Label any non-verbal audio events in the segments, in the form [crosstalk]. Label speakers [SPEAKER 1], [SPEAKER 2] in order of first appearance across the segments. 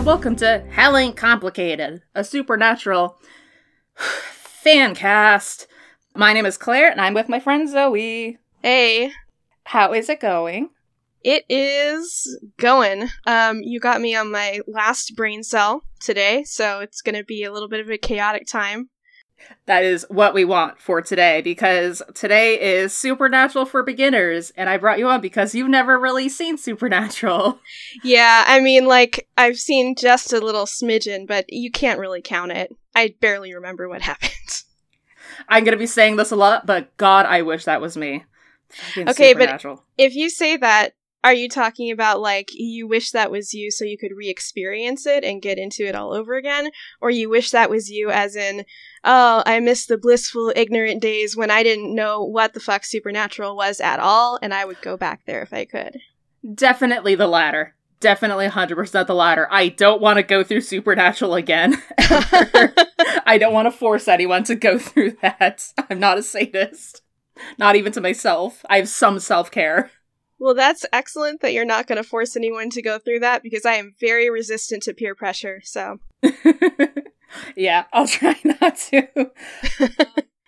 [SPEAKER 1] And welcome to Hell Ain't Complicated, a supernatural [sighs] fan cast. My name is Claire, and I'm with my friend Zoe.
[SPEAKER 2] Hey,
[SPEAKER 1] How is it going?
[SPEAKER 2] it is going. Um, you got me on my last brain cell today, so it's gonna be a little bit of a chaotic time.
[SPEAKER 1] That is what we want for today because today is Supernatural for Beginners, and I brought you on because you've never really seen Supernatural. [laughs]
[SPEAKER 2] Yeah, I mean, like, I've seen just a little smidgen, but you can't really count it. I barely remember what [laughs] happened.
[SPEAKER 1] I'm gonna be saying this a lot, but God, I wish that was me.
[SPEAKER 2] Okay, but- if you say that, are you talking about, like, you wish that was you so you could re experience it and get into it all over again? Or you wish that was you as in, oh, I miss the blissful, ignorant days when I didn't know what the fuck supernatural was at all, and I would go back there if I could?
[SPEAKER 1] Definitely the latter. Definitely 100% the latter. I don't want to go through Supernatural again. [laughs] I don't want to force anyone to go through that. I'm not a sadist. Not even to myself. I have some self care.
[SPEAKER 2] Well, that's excellent that you're not going to force anyone to go through that because I am very resistant to peer pressure. So, [laughs]
[SPEAKER 1] yeah, I'll try [laughs] not to.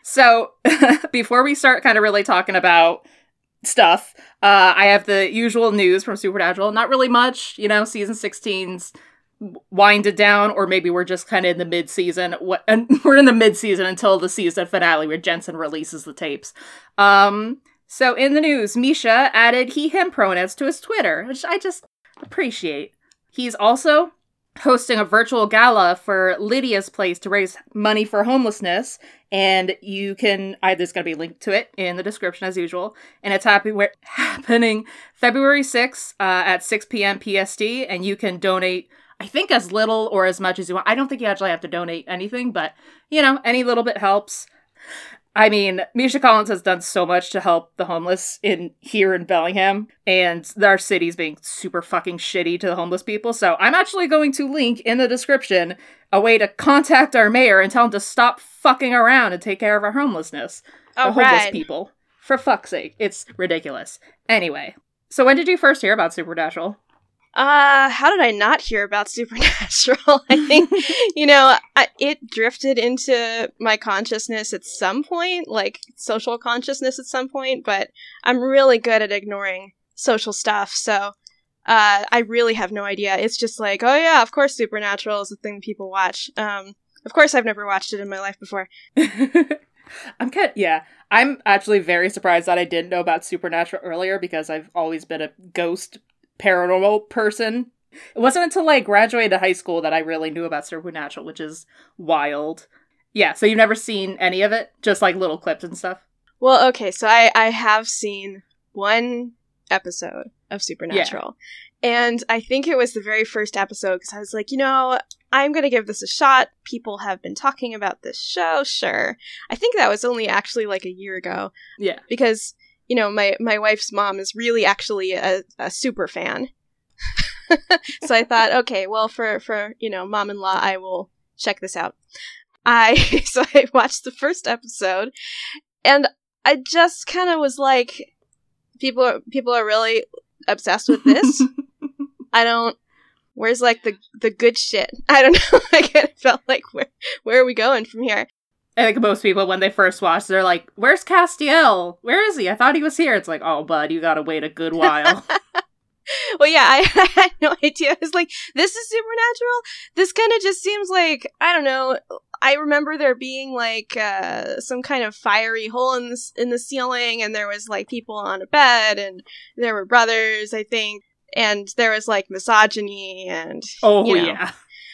[SPEAKER 1] so, [laughs] before we start kind of really talking about stuff, uh, I have the usual news from Supernatural. Not really much, you know, season 16's winded down, or maybe we're just kind of in the mid season. What and we're in the mid season until the season finale where Jensen releases the tapes. Um, so in the news, Misha added he him pronouns to his Twitter, which I just appreciate. He's also hosting a virtual gala for Lydia's place to raise money for homelessness. And you can, I, there's going to be a link to it in the description as usual. And it's happy, [laughs] happening February 6th uh, at 6 p.m. PST. And you can donate, I think, as little or as much as you want. I don't think you actually have to donate anything, but, you know, any little bit helps. I mean, Misha Collins has done so much to help the homeless in here in Bellingham, and our city's being super fucking shitty to the homeless people. So I'm actually going to link in the description a way to contact our mayor and tell him to stop fucking around and take care of our homelessness.
[SPEAKER 2] oh,
[SPEAKER 1] the homeless
[SPEAKER 2] right.
[SPEAKER 1] people. For fuck's sake. It's ridiculous. Anyway. So when did you first hear about Supernatural?
[SPEAKER 2] Uh, how did I not hear about Supernatural? [laughs] I think, [laughs] you know, I, it drifted into my consciousness at some point, like social consciousness at some point, but I'm really good at ignoring social stuff, so uh, I really have no idea. It's just like, oh yeah, of course Supernatural is a thing people watch. Um, of course I've never watched it in my life before. [laughs]
[SPEAKER 1] I'm kind yeah. I'm actually very surprised that I didn't know about Supernatural earlier because I've always been a ghost paranormal person. It wasn't until I graduated high school that I really knew about Supernatural, which is wild. Yeah, so you've never seen any of it? Just like little clips and stuff?
[SPEAKER 2] Well, okay, so I I have seen one episode of Supernatural, and I think it was the very first episode because I was like, you know, I'm gonna give this a shot. People have been talking about this show, sure. I think that was only actually like a year ago
[SPEAKER 1] Yeah.
[SPEAKER 2] because you know my my wife's mom is really actually a, a super fan. [laughs] so I thought, okay, well for for you know mom-in-law, I will check this out. I [laughs] so I watched the first episode, and I just kind of was like, people are, people are really obsessed with this. [laughs] I don't. Where's like the the good shit? I don't know. I kind of felt like where where are we going from here?
[SPEAKER 1] I think most people, when they first watch, they're like, Where's Castiel? Where is he? I thought he was here. It's like, Oh, bud, you gotta wait a good while. [laughs]
[SPEAKER 2] Well, yeah, I, [laughs] I had no idea. I was like, this is supernatural. This kind of just seems like I don't know. I remember there being like uh, some kind of fiery hole in the in the ceiling, and there was like people on a bed, and there were brothers, I think, and there was like misogyny, and
[SPEAKER 1] oh,
[SPEAKER 2] You know.
[SPEAKER 1] yeah.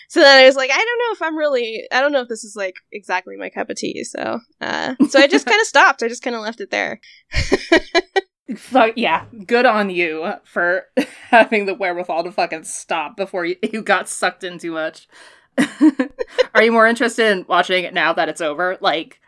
[SPEAKER 2] So then I was like, I don't know if I'm really, I don't know if this is like exactly my cup of tea. So, uh, so I just [laughs] kind of stopped. I just kind of left it there. [laughs]
[SPEAKER 1] Fuck yeah, good on you for [laughs] having the wherewithal to fucking stop before you, you got sucked in too much. Are you more interested in watching it now that it's over? Like,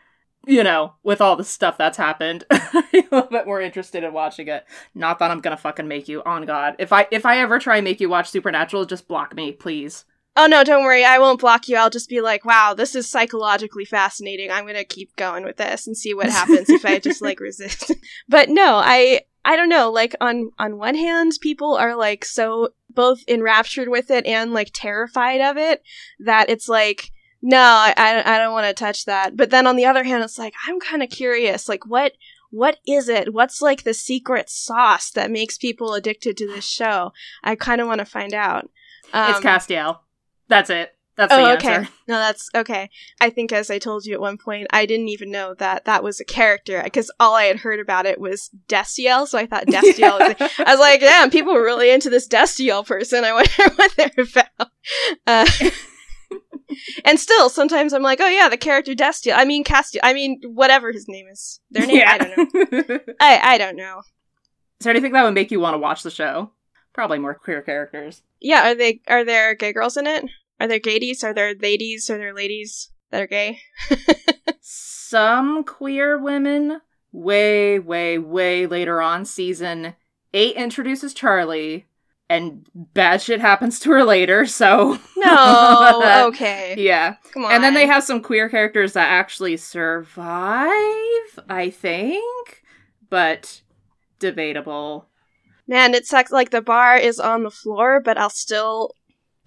[SPEAKER 1] you know, with all the stuff that's happened, I'm a little bit more interested in watching it. Not that I'm gonna fucking make you. On God, if I if I ever try and make you watch Supernatural, just block me, please.
[SPEAKER 2] Oh no, don't worry. I won't block you. I'll just be like, wow, this is psychologically fascinating. I'm going to keep going with this and see what [laughs] happens if I just like resist. [laughs] but no, I I don't know, like on on one hand, people are like so both enraptured with it and like terrified of it that it's like no i, I, I don't want to touch that but then on the other hand it's like i'm kind of curious like what what is it what's like the secret sauce that makes people addicted to this show i kind of want to find out
[SPEAKER 1] it's
[SPEAKER 2] Um,
[SPEAKER 1] Castiel. That's it. That's the
[SPEAKER 2] Oh,
[SPEAKER 1] answer.
[SPEAKER 2] okay. No, that's okay. I think, as I told you at one point, I didn't even know that that was a character because all I had heard about it was Destiel. So I thought Destiel. was [laughs] I was like, damn, people were really into this Destiel person. I wonder [laughs] what they're about. Uh, [laughs] and still, sometimes I'm like, oh yeah, the character Destiel. I mean, Castiel. I mean, whatever his name is. Their name. I don't know.
[SPEAKER 1] know.
[SPEAKER 2] I I don't know.
[SPEAKER 1] Is there anything that would make you want to watch the show? Probably more queer characters.
[SPEAKER 2] Yeah, are they? Are there gay girls in it? Are there gaydies? Are there ladies? Are there ladies that are gay? [laughs]
[SPEAKER 1] Some queer women, way, way, way later on, season eight introduces Charlie, and bad shit happens to her later, so.
[SPEAKER 2] No. [laughs] okay.
[SPEAKER 1] Yeah.
[SPEAKER 2] Come on.
[SPEAKER 1] And then they have some queer characters that actually survive, I think, but debatable.
[SPEAKER 2] Man, it sucks. Like the bar is on the floor, but I'll still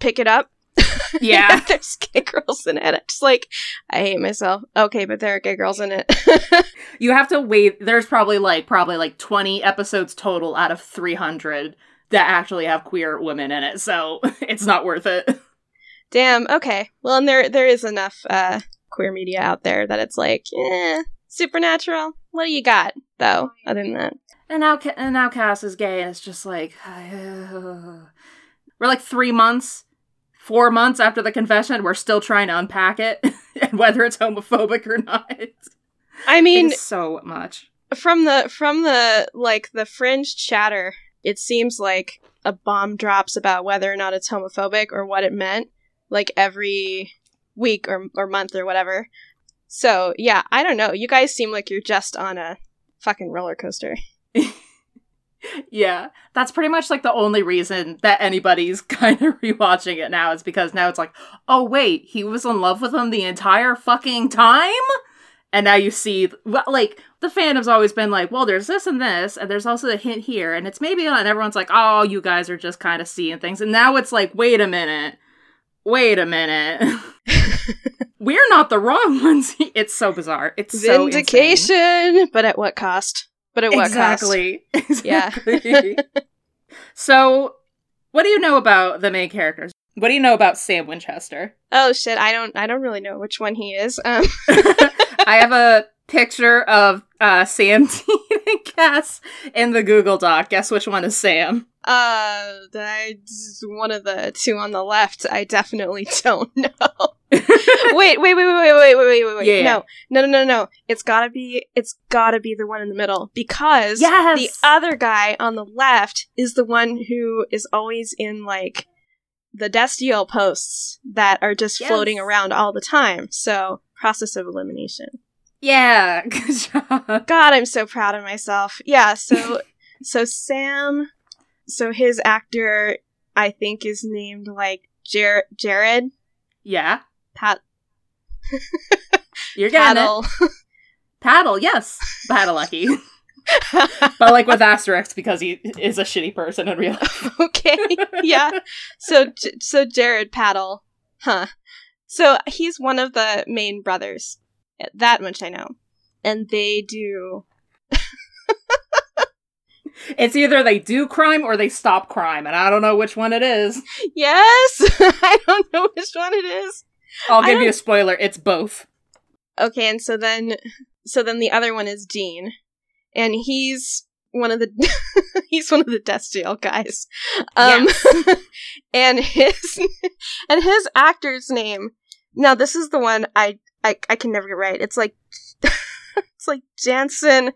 [SPEAKER 2] pick it up. [laughs]
[SPEAKER 1] Yeah. [laughs]
[SPEAKER 2] there's gay girls in it. It's like I hate myself. Okay, but there are gay girls in it. [laughs]
[SPEAKER 1] You have to wait. There's probably like probably like 20 episodes total out of 300 that actually have queer women in it, so it's not worth it.
[SPEAKER 2] Damn. Okay. Well, and there there is enough uh, queer media out there that it's like, eh, supernatural. What do you got though? Other than that,
[SPEAKER 1] And now, and now Cass is gay, and it's just like [sighs] we're like three months, four months after the confession. We're still trying to unpack it and [laughs] whether it's homophobic or not.
[SPEAKER 2] I mean,
[SPEAKER 1] it's so much.
[SPEAKER 2] from the from the like the fringe chatter, it seems like a bomb drops about whether or not it's homophobic or what it meant, like every week or or month or whatever. So yeah, I don't know. You guys seem like you're just on a fucking roller coaster. [laughs]
[SPEAKER 1] Yeah, that's pretty much like the only reason that anybody's [laughs] kind of rewatching it now is because now it's like, oh wait, he was in love with him the entire fucking time, and now you see, like the fandom's always been like, well, there's this and this, and there's also a hint here, and it's maybe and everyone's like, oh, you guys are just kind of seeing things, and now it's like, wait a minute, wait a minute. [laughs] We're not the wrong ones. [laughs] It's so bizarre. It's so.
[SPEAKER 2] Vindication, but at what cost? But at what cost?
[SPEAKER 1] exactly. [laughs]
[SPEAKER 2] Yeah.
[SPEAKER 1] So, what do you know about the main characters? What do you know about Sam Winchester?
[SPEAKER 2] Oh shit, I don't I don't really know which one he is. Um [laughs] [laughs]
[SPEAKER 1] I have a picture of uh, Sam, Dean, and Cass in the Google Doc. Guess which one is Sam?
[SPEAKER 2] Uh I, one of the two on the left, I definitely [laughs] don't know. [laughs] wait, wait, wait, wait, wait, wait, wait, wait, wait, wait.
[SPEAKER 1] Yeah.
[SPEAKER 2] No, no, no, no, no. It's gotta be. It's gotta be the one in the middle because
[SPEAKER 1] Yes!
[SPEAKER 2] the other guy on the left is the one who is always in like the Destiel posts that are just
[SPEAKER 1] Yes.
[SPEAKER 2] floating around all the time. So process of elimination.
[SPEAKER 1] Yeah, [laughs] good job.
[SPEAKER 2] God, I'm so proud of myself. Yeah. So, so Sam. So his actor, I think, is named like Jer- Jared
[SPEAKER 1] Yeah,
[SPEAKER 2] Pat
[SPEAKER 1] you're getting
[SPEAKER 2] Paddle.
[SPEAKER 1] it. Paddle, [laughs] yes. Padalecki. but like with asterisks because he is a shitty person in real life. [laughs]
[SPEAKER 2] okay yeah so so jared paddle huh so he's one of the main brothers that much i know and they do
[SPEAKER 1] It's either they do crime or they stop crime, and I don't know which one it is.
[SPEAKER 2] yes [laughs] i don't know which one it is
[SPEAKER 1] I'll give you a spoiler. It's both.
[SPEAKER 2] okay and so then so then the other one is dean and he's one of the [laughs] he's one of the Destiel guys um [laughs] and his and his actor's name now this is the one i i, I can never get right it's like it's like jansen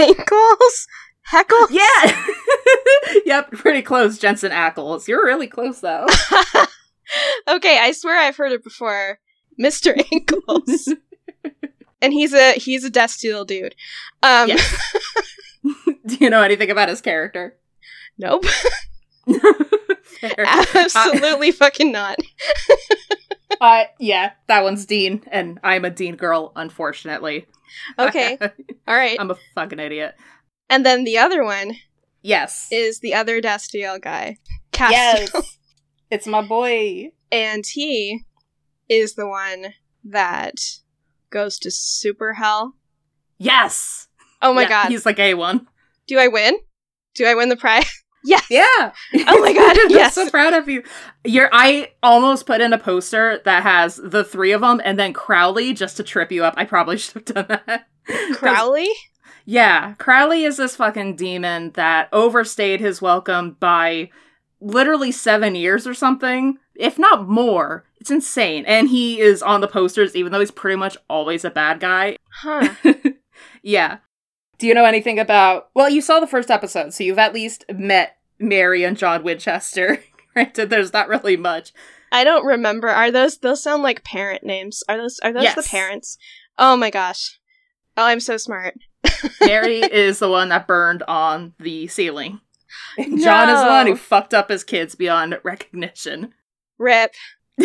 [SPEAKER 2] ankles heckles
[SPEAKER 1] Yeah. [laughs] yep, pretty close, Jensen Ackles. You're really close though. [laughs]
[SPEAKER 2] okay i swear i've heard it before mr ankles [laughs] and he's a he's a Destiel dude um
[SPEAKER 1] Yes. do you know anything about his character?
[SPEAKER 2] nope absolutely fucking not
[SPEAKER 1] Uh, yeah, that one's Dean, and I'm a Dean girl, unfortunately.
[SPEAKER 2] okay all right
[SPEAKER 1] I'm a fucking idiot.
[SPEAKER 2] And then the other one
[SPEAKER 1] Yes.
[SPEAKER 2] is the other Destiel guy, Castiel.
[SPEAKER 1] Yes. it's my boy.
[SPEAKER 2] and he is the one that goes to super hell.
[SPEAKER 1] Yes.
[SPEAKER 2] Oh my
[SPEAKER 1] Yeah,
[SPEAKER 2] god.
[SPEAKER 1] He's like a one.
[SPEAKER 2] Do I win? Do I win the prize? [laughs] yes.
[SPEAKER 1] Yeah. [laughs]
[SPEAKER 2] Oh my God, [laughs]
[SPEAKER 1] I'm
[SPEAKER 2] yes.
[SPEAKER 1] so proud of you. You're I almost put in a poster that has the three of them and then Crowley just to trip you up. I probably should have done that.
[SPEAKER 2] Crowley?
[SPEAKER 1] Yeah, Crowley is this fucking demon that overstayed his welcome by literally seven years or something, if not more. It's insane. And he is on the posters, even though he's pretty much always a bad guy.
[SPEAKER 2] Huh. [laughs]
[SPEAKER 1] yeah. Do you know anything about. Well, you saw the first episode, so you've at least met Mary and John Winchester. [laughs] Granted, there's not really much.
[SPEAKER 2] I don't remember. Are those those sound like parent names? Are those are those the parents? Oh my gosh. Oh, I'm so smart.
[SPEAKER 1] Mary is the one that burned on the ceiling. [laughs] John is the one who fucked up his kids beyond recognition.
[SPEAKER 2] Rip. [laughs]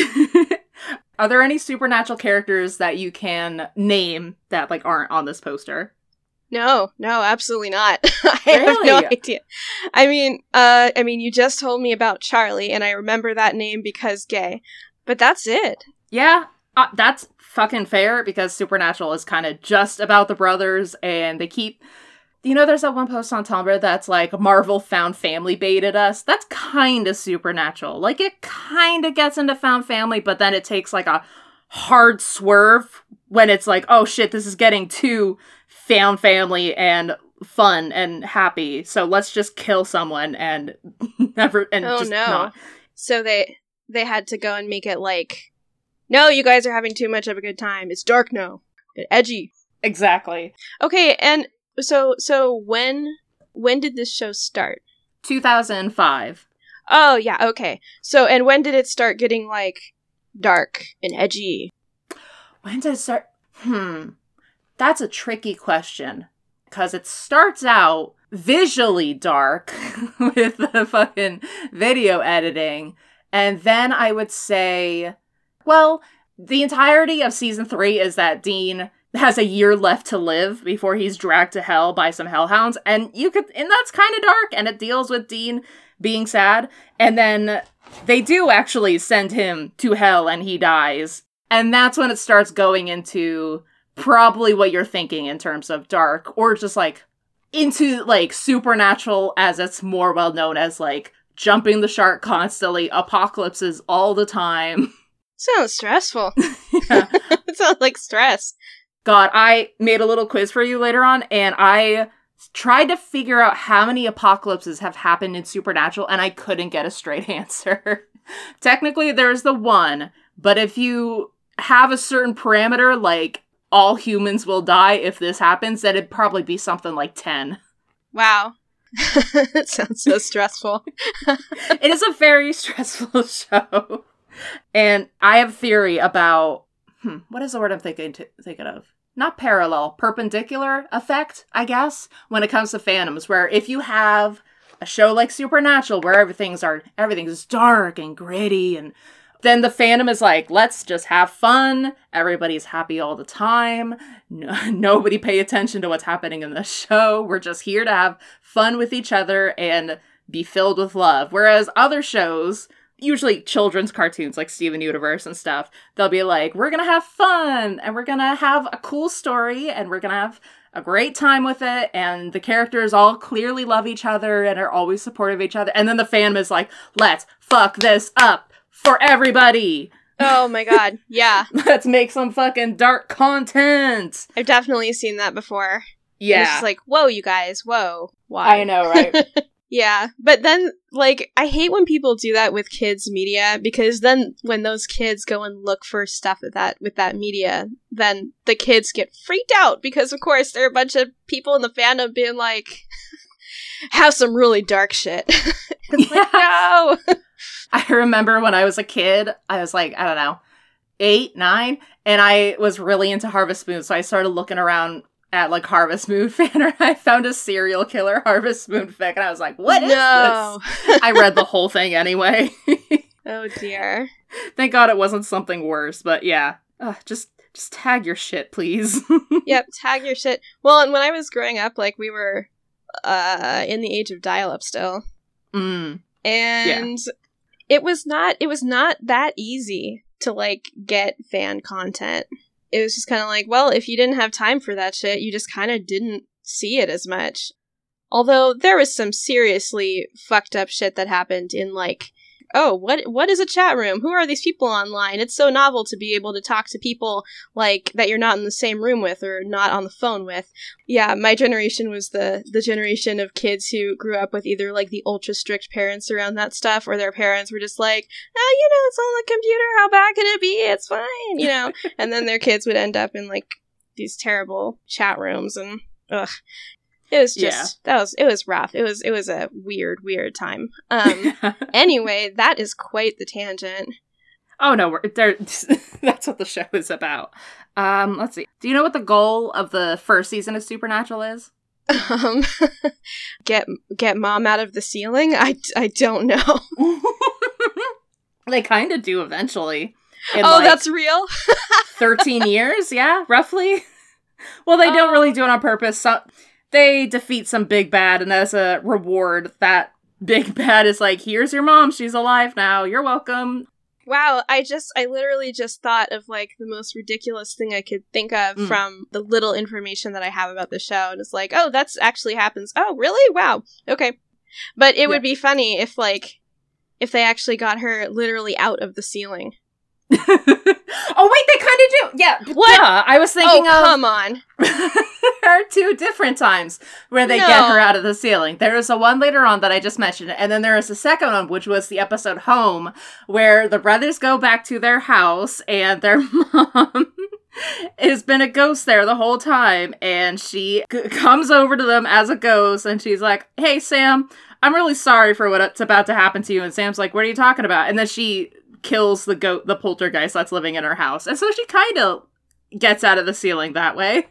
[SPEAKER 1] Are there any supernatural characters that you can name that like aren't on this poster?
[SPEAKER 2] No, no, absolutely not. [laughs] I have no idea. I mean, uh I mean you just told me about Charlie and I remember that name because gay. But that's it.
[SPEAKER 1] Yeah, uh, that's fucking fair because Supernatural is kind of just about the brothers and they keep you know there's that one post on Tumblr that's like Marvel found family baited us. That's kind of supernatural. Like it kind of gets into found family but then it takes like a hard swerve when it's like oh shit this is getting too found family and fun and happy. So let's just kill someone and [laughs] never and
[SPEAKER 2] Oh,
[SPEAKER 1] just
[SPEAKER 2] no.
[SPEAKER 1] not.
[SPEAKER 2] So they they had to go and make it like No, you guys are having too much of a good time. It's dark now. Edgy.
[SPEAKER 1] Exactly.
[SPEAKER 2] Okay, and so so when when did this show start?
[SPEAKER 1] 2005.
[SPEAKER 2] Oh yeah, okay. So and when did it start getting like dark and edgy?
[SPEAKER 1] When did it start? Hmm. That's a tricky question. Because it starts out visually dark [laughs] with the fucking video editing. And then I would say, well, the entirety of season three is that Dean has a year left to live before he's dragged to hell by some hellhounds. And you could, and that's kind of dark. And it deals with Dean being sad. And then they do actually send him to hell and he dies. And that's when it starts going into probably what you're thinking in terms of dark or just like into like supernatural as it's more well known as like jumping the shark constantly, apocalypses all the time. [laughs]
[SPEAKER 2] Sounds stressful. It [laughs] [laughs] sounds like stress.
[SPEAKER 1] God, I made a little quiz for you later on and I tried to figure out how many apocalypses have happened in Supernatural and I couldn't get a straight [laughs] answer. Technically, there's the one, but if you have a certain parameter, like all humans will die if this happens, then it'd probably be something like 10.
[SPEAKER 2] Wow. it sounds so stressful.
[SPEAKER 1] it is a very stressful show. And I have theory about hmm, what is the word I'm thinking to, thinking of? Not parallel, perpendicular effect, I guess, when it comes to fandoms, where if you have a show like Supernatural where everything's are everything's dark and gritty and then the fandom is like, let's just have fun. Everybody's happy all the time. No, [laughs] nobody pay attention to what's happening in the show. We're just here to have fun with each other and be filled with love. Whereas other shows, usually children's cartoons like Steven Universe and stuff, they'll be like, we're gonna have fun and we're gonna have a cool story and we're gonna have a great time with it and the characters all clearly love each other and are always supportive of each other. And then the fandom is like, let's fuck this up for everybody.
[SPEAKER 2] Oh my god. [laughs] Yeah.
[SPEAKER 1] Let's make some fucking dark content.
[SPEAKER 2] I've definitely seen that before. And It's
[SPEAKER 1] Yeah.
[SPEAKER 2] just like, whoa, you guys, whoa. Why?
[SPEAKER 1] I know, right? [laughs]
[SPEAKER 2] Yeah, but then like I hate when people do that with kids media because then when those kids go and look for stuff with that with that media, then the kids get freaked out because of course there are a bunch of people in the fandom being like [laughs] have some really dark shit. [laughs] it's like [laughs] no.
[SPEAKER 1] I remember when I was a kid, I was like, I don't know, eight, nine, and I was really into Harvest Moon, so I started looking around at like Harvest Moon [laughs] fan, and I found a serial killer Harvest Moon fic, and I was like, what is
[SPEAKER 2] no.
[SPEAKER 1] this? I read the whole thing anyway. [laughs]
[SPEAKER 2] oh dear.
[SPEAKER 1] Thank God it wasn't something worse, but yeah, Ugh, just just tag your shit, please. [laughs]
[SPEAKER 2] Yep, tag your shit. Well, and when I was growing up, like we were uh in the age of dial up still.
[SPEAKER 1] mm.
[SPEAKER 2] and it was not it was not that easy to like get fan content. It was just kind of like, well, if you didn't have time for that shit, you just kind of didn't see it as much. Although there was some seriously fucked up shit that happened in like oh, what what is a chat room? Who are these people online? It's so novel to be able to talk to people like that you're not in the same room with or not on the phone with. Yeah, my generation was the the generation of kids who grew up with either like the ultra strict parents around that stuff or their parents were just like, "Oh, you know, it's on the computer. How bad can it be? It's fine." You know. [laughs] and then their kids would end up in like these terrible chat rooms and ugh it was just yeah. that was it was rough. It was it was a weird weird time. Um [laughs] anyway, that is quite the tangent.
[SPEAKER 1] Oh no, we're there [laughs] that's what the show is about. Um let's see. Do you know what the goal of the first season of Supernatural is? Um [laughs]
[SPEAKER 2] get get mom out of the ceiling? I I don't know.
[SPEAKER 1] they kind of do eventually.
[SPEAKER 2] oh, like that's real?
[SPEAKER 1] 13 years, yeah, roughly. Well, they don't really oh. do it on purpose. So- they defeat some big bad, and as a reward, that big [laughs] bad is like, "Here's your mom. She's alive now. You're welcome."
[SPEAKER 2] Wow, I just I literally just thought of like the most ridiculous thing I could think of mm. from the little information that I have about the show and it's like, "Oh, that's actually happens." Oh, really? Wow. Okay. But it yeah. would be funny if like if they actually got her literally out of the ceiling. [laughs]
[SPEAKER 1] oh wait, they kind of do. Yeah. What? Yeah, I was thinking
[SPEAKER 2] oh,
[SPEAKER 1] of.
[SPEAKER 2] come on. [laughs]
[SPEAKER 1] there are two different times where they no. get her out of the ceiling. There is a one later on that I just mentioned, and then there is a second one, which was the episode Home, where the brothers go back to their house and their [laughs] mom has been a ghost there the whole time, and she c- comes over to them as a ghost, and she's like, "Hey, Sam." I'm really sorry for what's about to happen to you. And Sam's like, What are you talking about? And then she kills the goat, the poltergeist that's living in her house. And so she kind of gets out of the ceiling that way.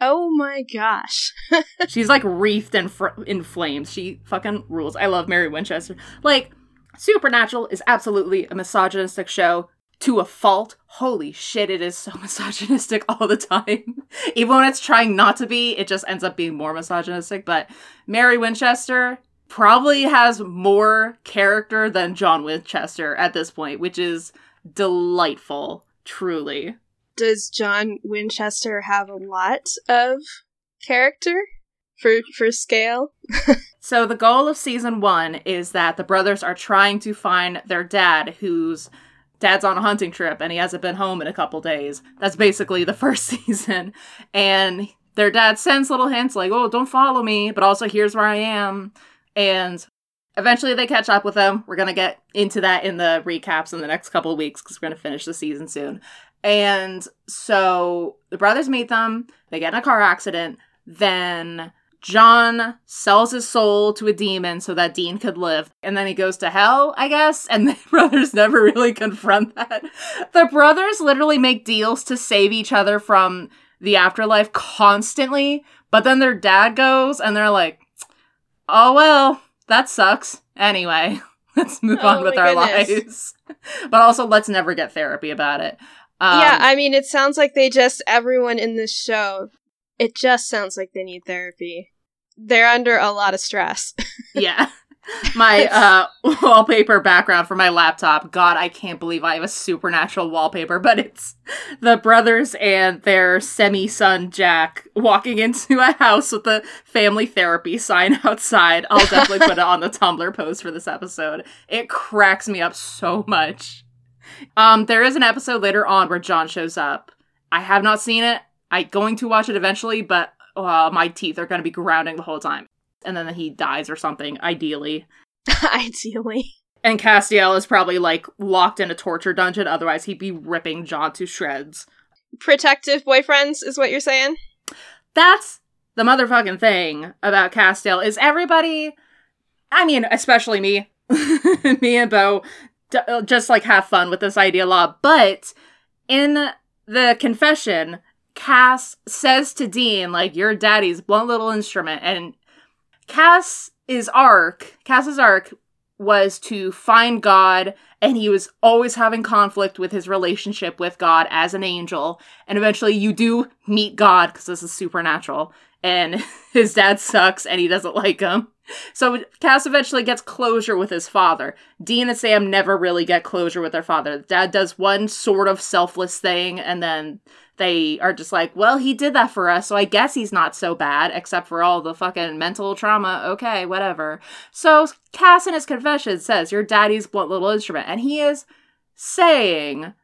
[SPEAKER 2] Oh my gosh. [laughs]
[SPEAKER 1] She's like wreathed in, fr- in flames. She fucking rules. I love Mary Winchester. Like, Supernatural is absolutely a misogynistic show to a fault. Holy shit, it is so [laughs] misogynistic all the time. Even when it's trying not to be, it just ends up being more misogynistic. But Mary Winchester probably has more character than John Winchester at this point, which is delightful, truly
[SPEAKER 2] does John Winchester have a lot of character for for scale? [laughs]
[SPEAKER 1] so the goal of season 1 is that the brothers are trying to find their dad whose dad's on a hunting trip and he hasn't been home in a couple days. That's basically the [laughs] first season. And their dad sends little hints like, "Oh, don't follow me, but also here's where I am." And eventually they catch up with them. We're to get into that in the recaps in the next couple weeks cuz we're to finish the season soon. And so the brothers meet them, they get in a car accident, then John sells his soul to a demon so that Dean could live. And then he goes to hell, I guess. And the [laughs] brothers never really confront that. The brothers literally make deals to save each other from the afterlife constantly. But then their dad goes and they're like, oh, well, that sucks. Anyway, [laughs] let's move oh on with our goodness. lives. [laughs] but also, let's never get therapy about it.
[SPEAKER 2] Um, yeah, I mean, it sounds like they just, everyone in this show, it just sounds like they need therapy. They're under a lot of stress. [laughs]
[SPEAKER 1] yeah. My [laughs] uh, [laughs] wallpaper background for my laptop. God, I can't believe I have a supernatural wallpaper, but it's the brothers and their semi son Jack walking [laughs] into a house with a family therapy sign outside. I'll definitely put it on the Tumblr post for this episode. It cracks me up so much. Um, there is an episode later on where John shows up. I have not seen it. I'm going to watch it eventually, but uh, my teeth are going to be grounding the whole time. And then he dies or something, ideally. [laughs]
[SPEAKER 2] ideally.
[SPEAKER 1] And Castiel is probably like locked in a torture dungeon, otherwise, he'd be ripping John to shreds.
[SPEAKER 2] Protective boyfriends, is what you're saying?
[SPEAKER 1] That's the motherfucking thing about Castiel is everybody I mean, especially me, [laughs] me and Bo uh, just like have fun with this idea a lot. But in the confession, Cass says to Dean, like, your daddy's blunt little instrument. And Cass is arc, Cass's arc was to find God, and he was always having conflict with his relationship with God as an angel. And eventually, you do meet God because this is supernatural, and [laughs] his dad sucks and he doesn't like him. So Cass eventually gets closure with his father. Dean and Sam never really get closure with their father. Dad does one sort of selfless thing, and then they are just like, well, he did that for us, so I guess he's not so bad, except for all the fucking mental trauma. Okay, whatever. So Cass in his confession says, Your daddy's blunt little instrument. And he is saying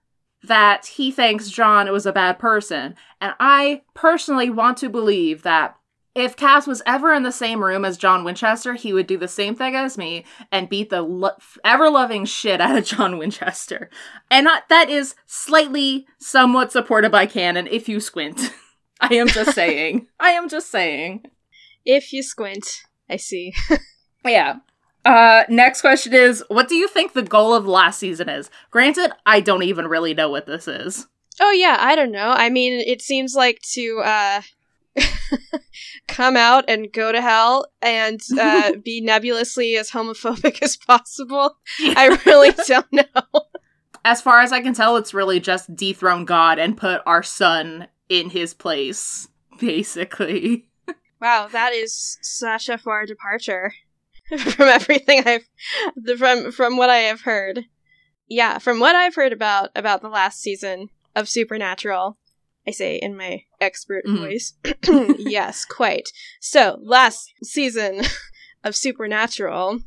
[SPEAKER 1] that he thinks John was a bad person. And I personally want to believe that if Cass was ever in the same room as John Winchester, he would do the same thing as me and beat the lo- ever loving shit out of [laughs] John Winchester. And that is slightly somewhat supported by canon if you squint. [laughs] I am just [laughs] saying. I am just saying.
[SPEAKER 2] If you squint, I see.
[SPEAKER 1] yeah. Uh, next question is What do you think the goal of last season is? Granted, I don't even really know what this is.
[SPEAKER 2] Oh, yeah, I don't know. I mean, it seems like to, uh, [laughs] come out and go to hell and uh, [laughs] be nebulously as homophobic as possible. I really [laughs] don't know.
[SPEAKER 1] As far as I can tell, it's really just dethrone God and put our son in his place, basically.
[SPEAKER 2] Wow, that is such a far departure from everything I've from from what I have heard. Yeah, from what I've heard about about the last season of Supernatural, I say in my expert mm-hmm. voice. [clears throat] yes, quite. So, last season [laughs] of Supernatural,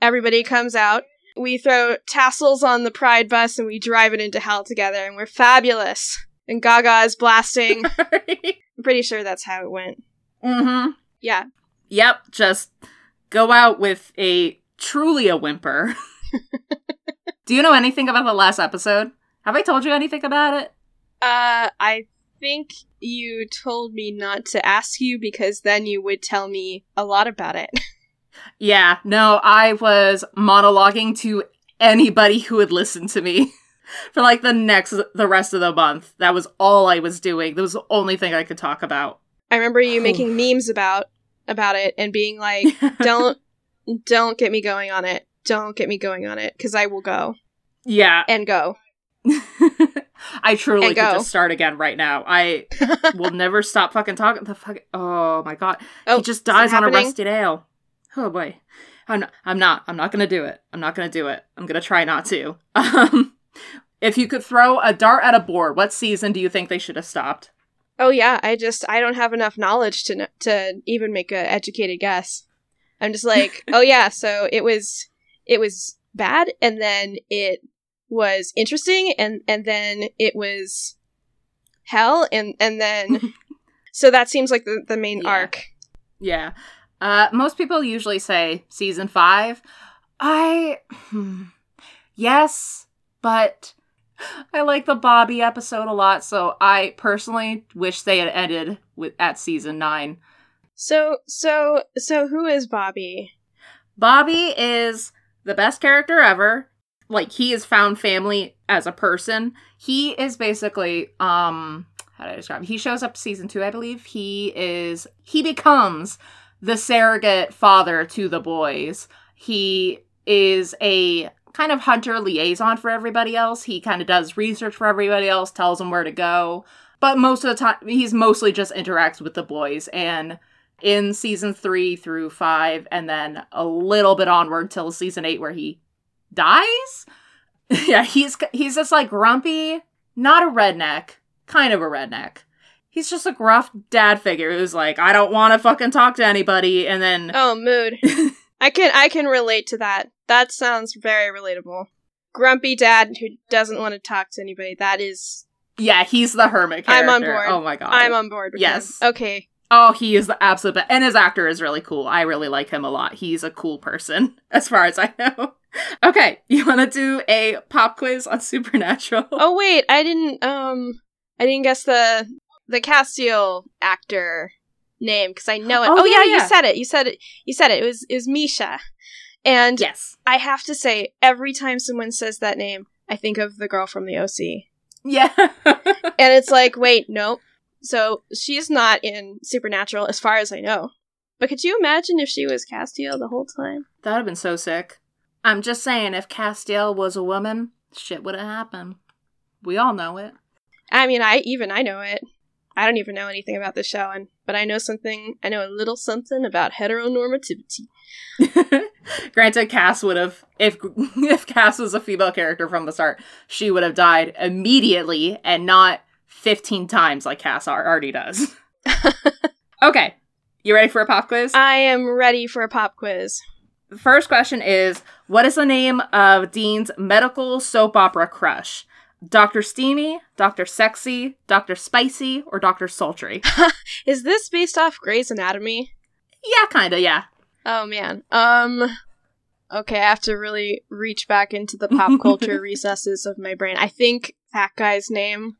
[SPEAKER 2] everybody comes out. We throw tassels on the Pride bus and we drive it into hell together, and we're fabulous. And Gaga is blasting. [laughs] I'm pretty sure that's how it went.
[SPEAKER 1] Mm hmm.
[SPEAKER 2] Yeah.
[SPEAKER 1] Yep, just go out with a truly a whimper. [laughs] Do you know anything about the last episode? Have I told you anything about it?
[SPEAKER 2] Uh, I think you told me not to ask you because then you would tell me a lot about it. [laughs]
[SPEAKER 1] yeah, no, I was monologuing to anybody who would listen to me [laughs] for like the next the rest of the month. That was all I was doing. That was the only thing I could talk about.
[SPEAKER 2] I remember you making memes about about it and being like, [laughs] "Don't don't get me going on it. Don't get me going on it because I will go."
[SPEAKER 1] Yeah.
[SPEAKER 2] And go. [laughs]
[SPEAKER 1] I truly could just start again right now. I [laughs] will never stop fucking talking. The fuck. Oh my god. Oh, he just dies on a rusty nail. Oh boy. I'm not, I'm not. I'm not gonna do it. I'm not gonna do it. I'm gonna try not to. [laughs] Um, if you could throw a dart at a board, what season do you think they should have stopped?
[SPEAKER 2] Oh yeah, I just I don't have enough knowledge to to even make an educated guess. I'm just like, oh yeah, so it was it was bad, and then it was interesting and and then it was hell and and then [laughs] so that seems like the, the main
[SPEAKER 1] yeah.
[SPEAKER 2] arc.
[SPEAKER 1] Yeah. Uh most people usually say season five. I hmm, yes but i like the bobby episode a lot so i personally wish they had ended with at season nine.
[SPEAKER 2] So so so who is bobby?
[SPEAKER 1] Bobby is the best character ever like he has found family as a person. He is basically um how do I describe? Him? He shows up season 2, I believe. He is he becomes the surrogate father to the boys. He is a kind of hunter liaison for everybody else. He kind of does research for everybody else, tells them where to go. But most of the time he's mostly just interacts with the boys and in season 3 through 5 and then a little bit onward till season 8 where he dies. [laughs] yeah, he's he's just like grumpy, not a redneck, kind of a redneck. He's just a gruff dad figure who's like, I don't want to fucking talk to anybody, and then
[SPEAKER 2] oh, mood. [laughs] I can I can relate to that. That sounds very relatable. Grumpy dad who doesn't want to talk to anybody. That is.
[SPEAKER 1] Yeah, he's the hermit character. I'm on board. Oh my god.
[SPEAKER 2] I'm on board. yes. Him. Okay.
[SPEAKER 1] Oh, he is the absolute best. And his actor is really cool. I really like him a lot. He's a cool person, [laughs] as far as I know. [laughs] okay, you want to do a pop quiz on Supernatural?
[SPEAKER 2] Oh wait, I didn't. Um, I didn't guess the the Castiel actor name because I know it. Oh, oh yeah, yeah, you said it. You said it. You said it. It was it was Misha. And
[SPEAKER 1] yes,
[SPEAKER 2] I have to say, every time someone says that name, I think of the girl from the OC.
[SPEAKER 1] Yeah. [laughs]
[SPEAKER 2] and it's like, wait, nope. So she's not in Supernatural, as far as I know. But could you imagine if she was Castiel the whole time?
[SPEAKER 1] That would have been so sick. I'm just saying, if Castiel was a woman, shit would have happened. We all know it.
[SPEAKER 2] I mean, I even I know it. I don't even know anything about the show, and but I know something. I know a little something about heteronormativity. [laughs]
[SPEAKER 1] Granted, Cass would have if [laughs] if Cass was a female character from the start, she would have died immediately and not fifteen times like Cass already does. [laughs] okay, you ready for a pop quiz?
[SPEAKER 2] I am ready for a pop quiz.
[SPEAKER 1] The first question is What is the name of Dean's medical soap opera crush? Dr. Steamy, Dr. Sexy, Dr. Spicy, or Dr. Sultry? [laughs]
[SPEAKER 2] is this based off Grey's Anatomy?
[SPEAKER 1] Yeah, kinda, yeah.
[SPEAKER 2] Oh man. Um okay, I have to really reach back into the pop culture [laughs] recesses of my brain. I think that guy's name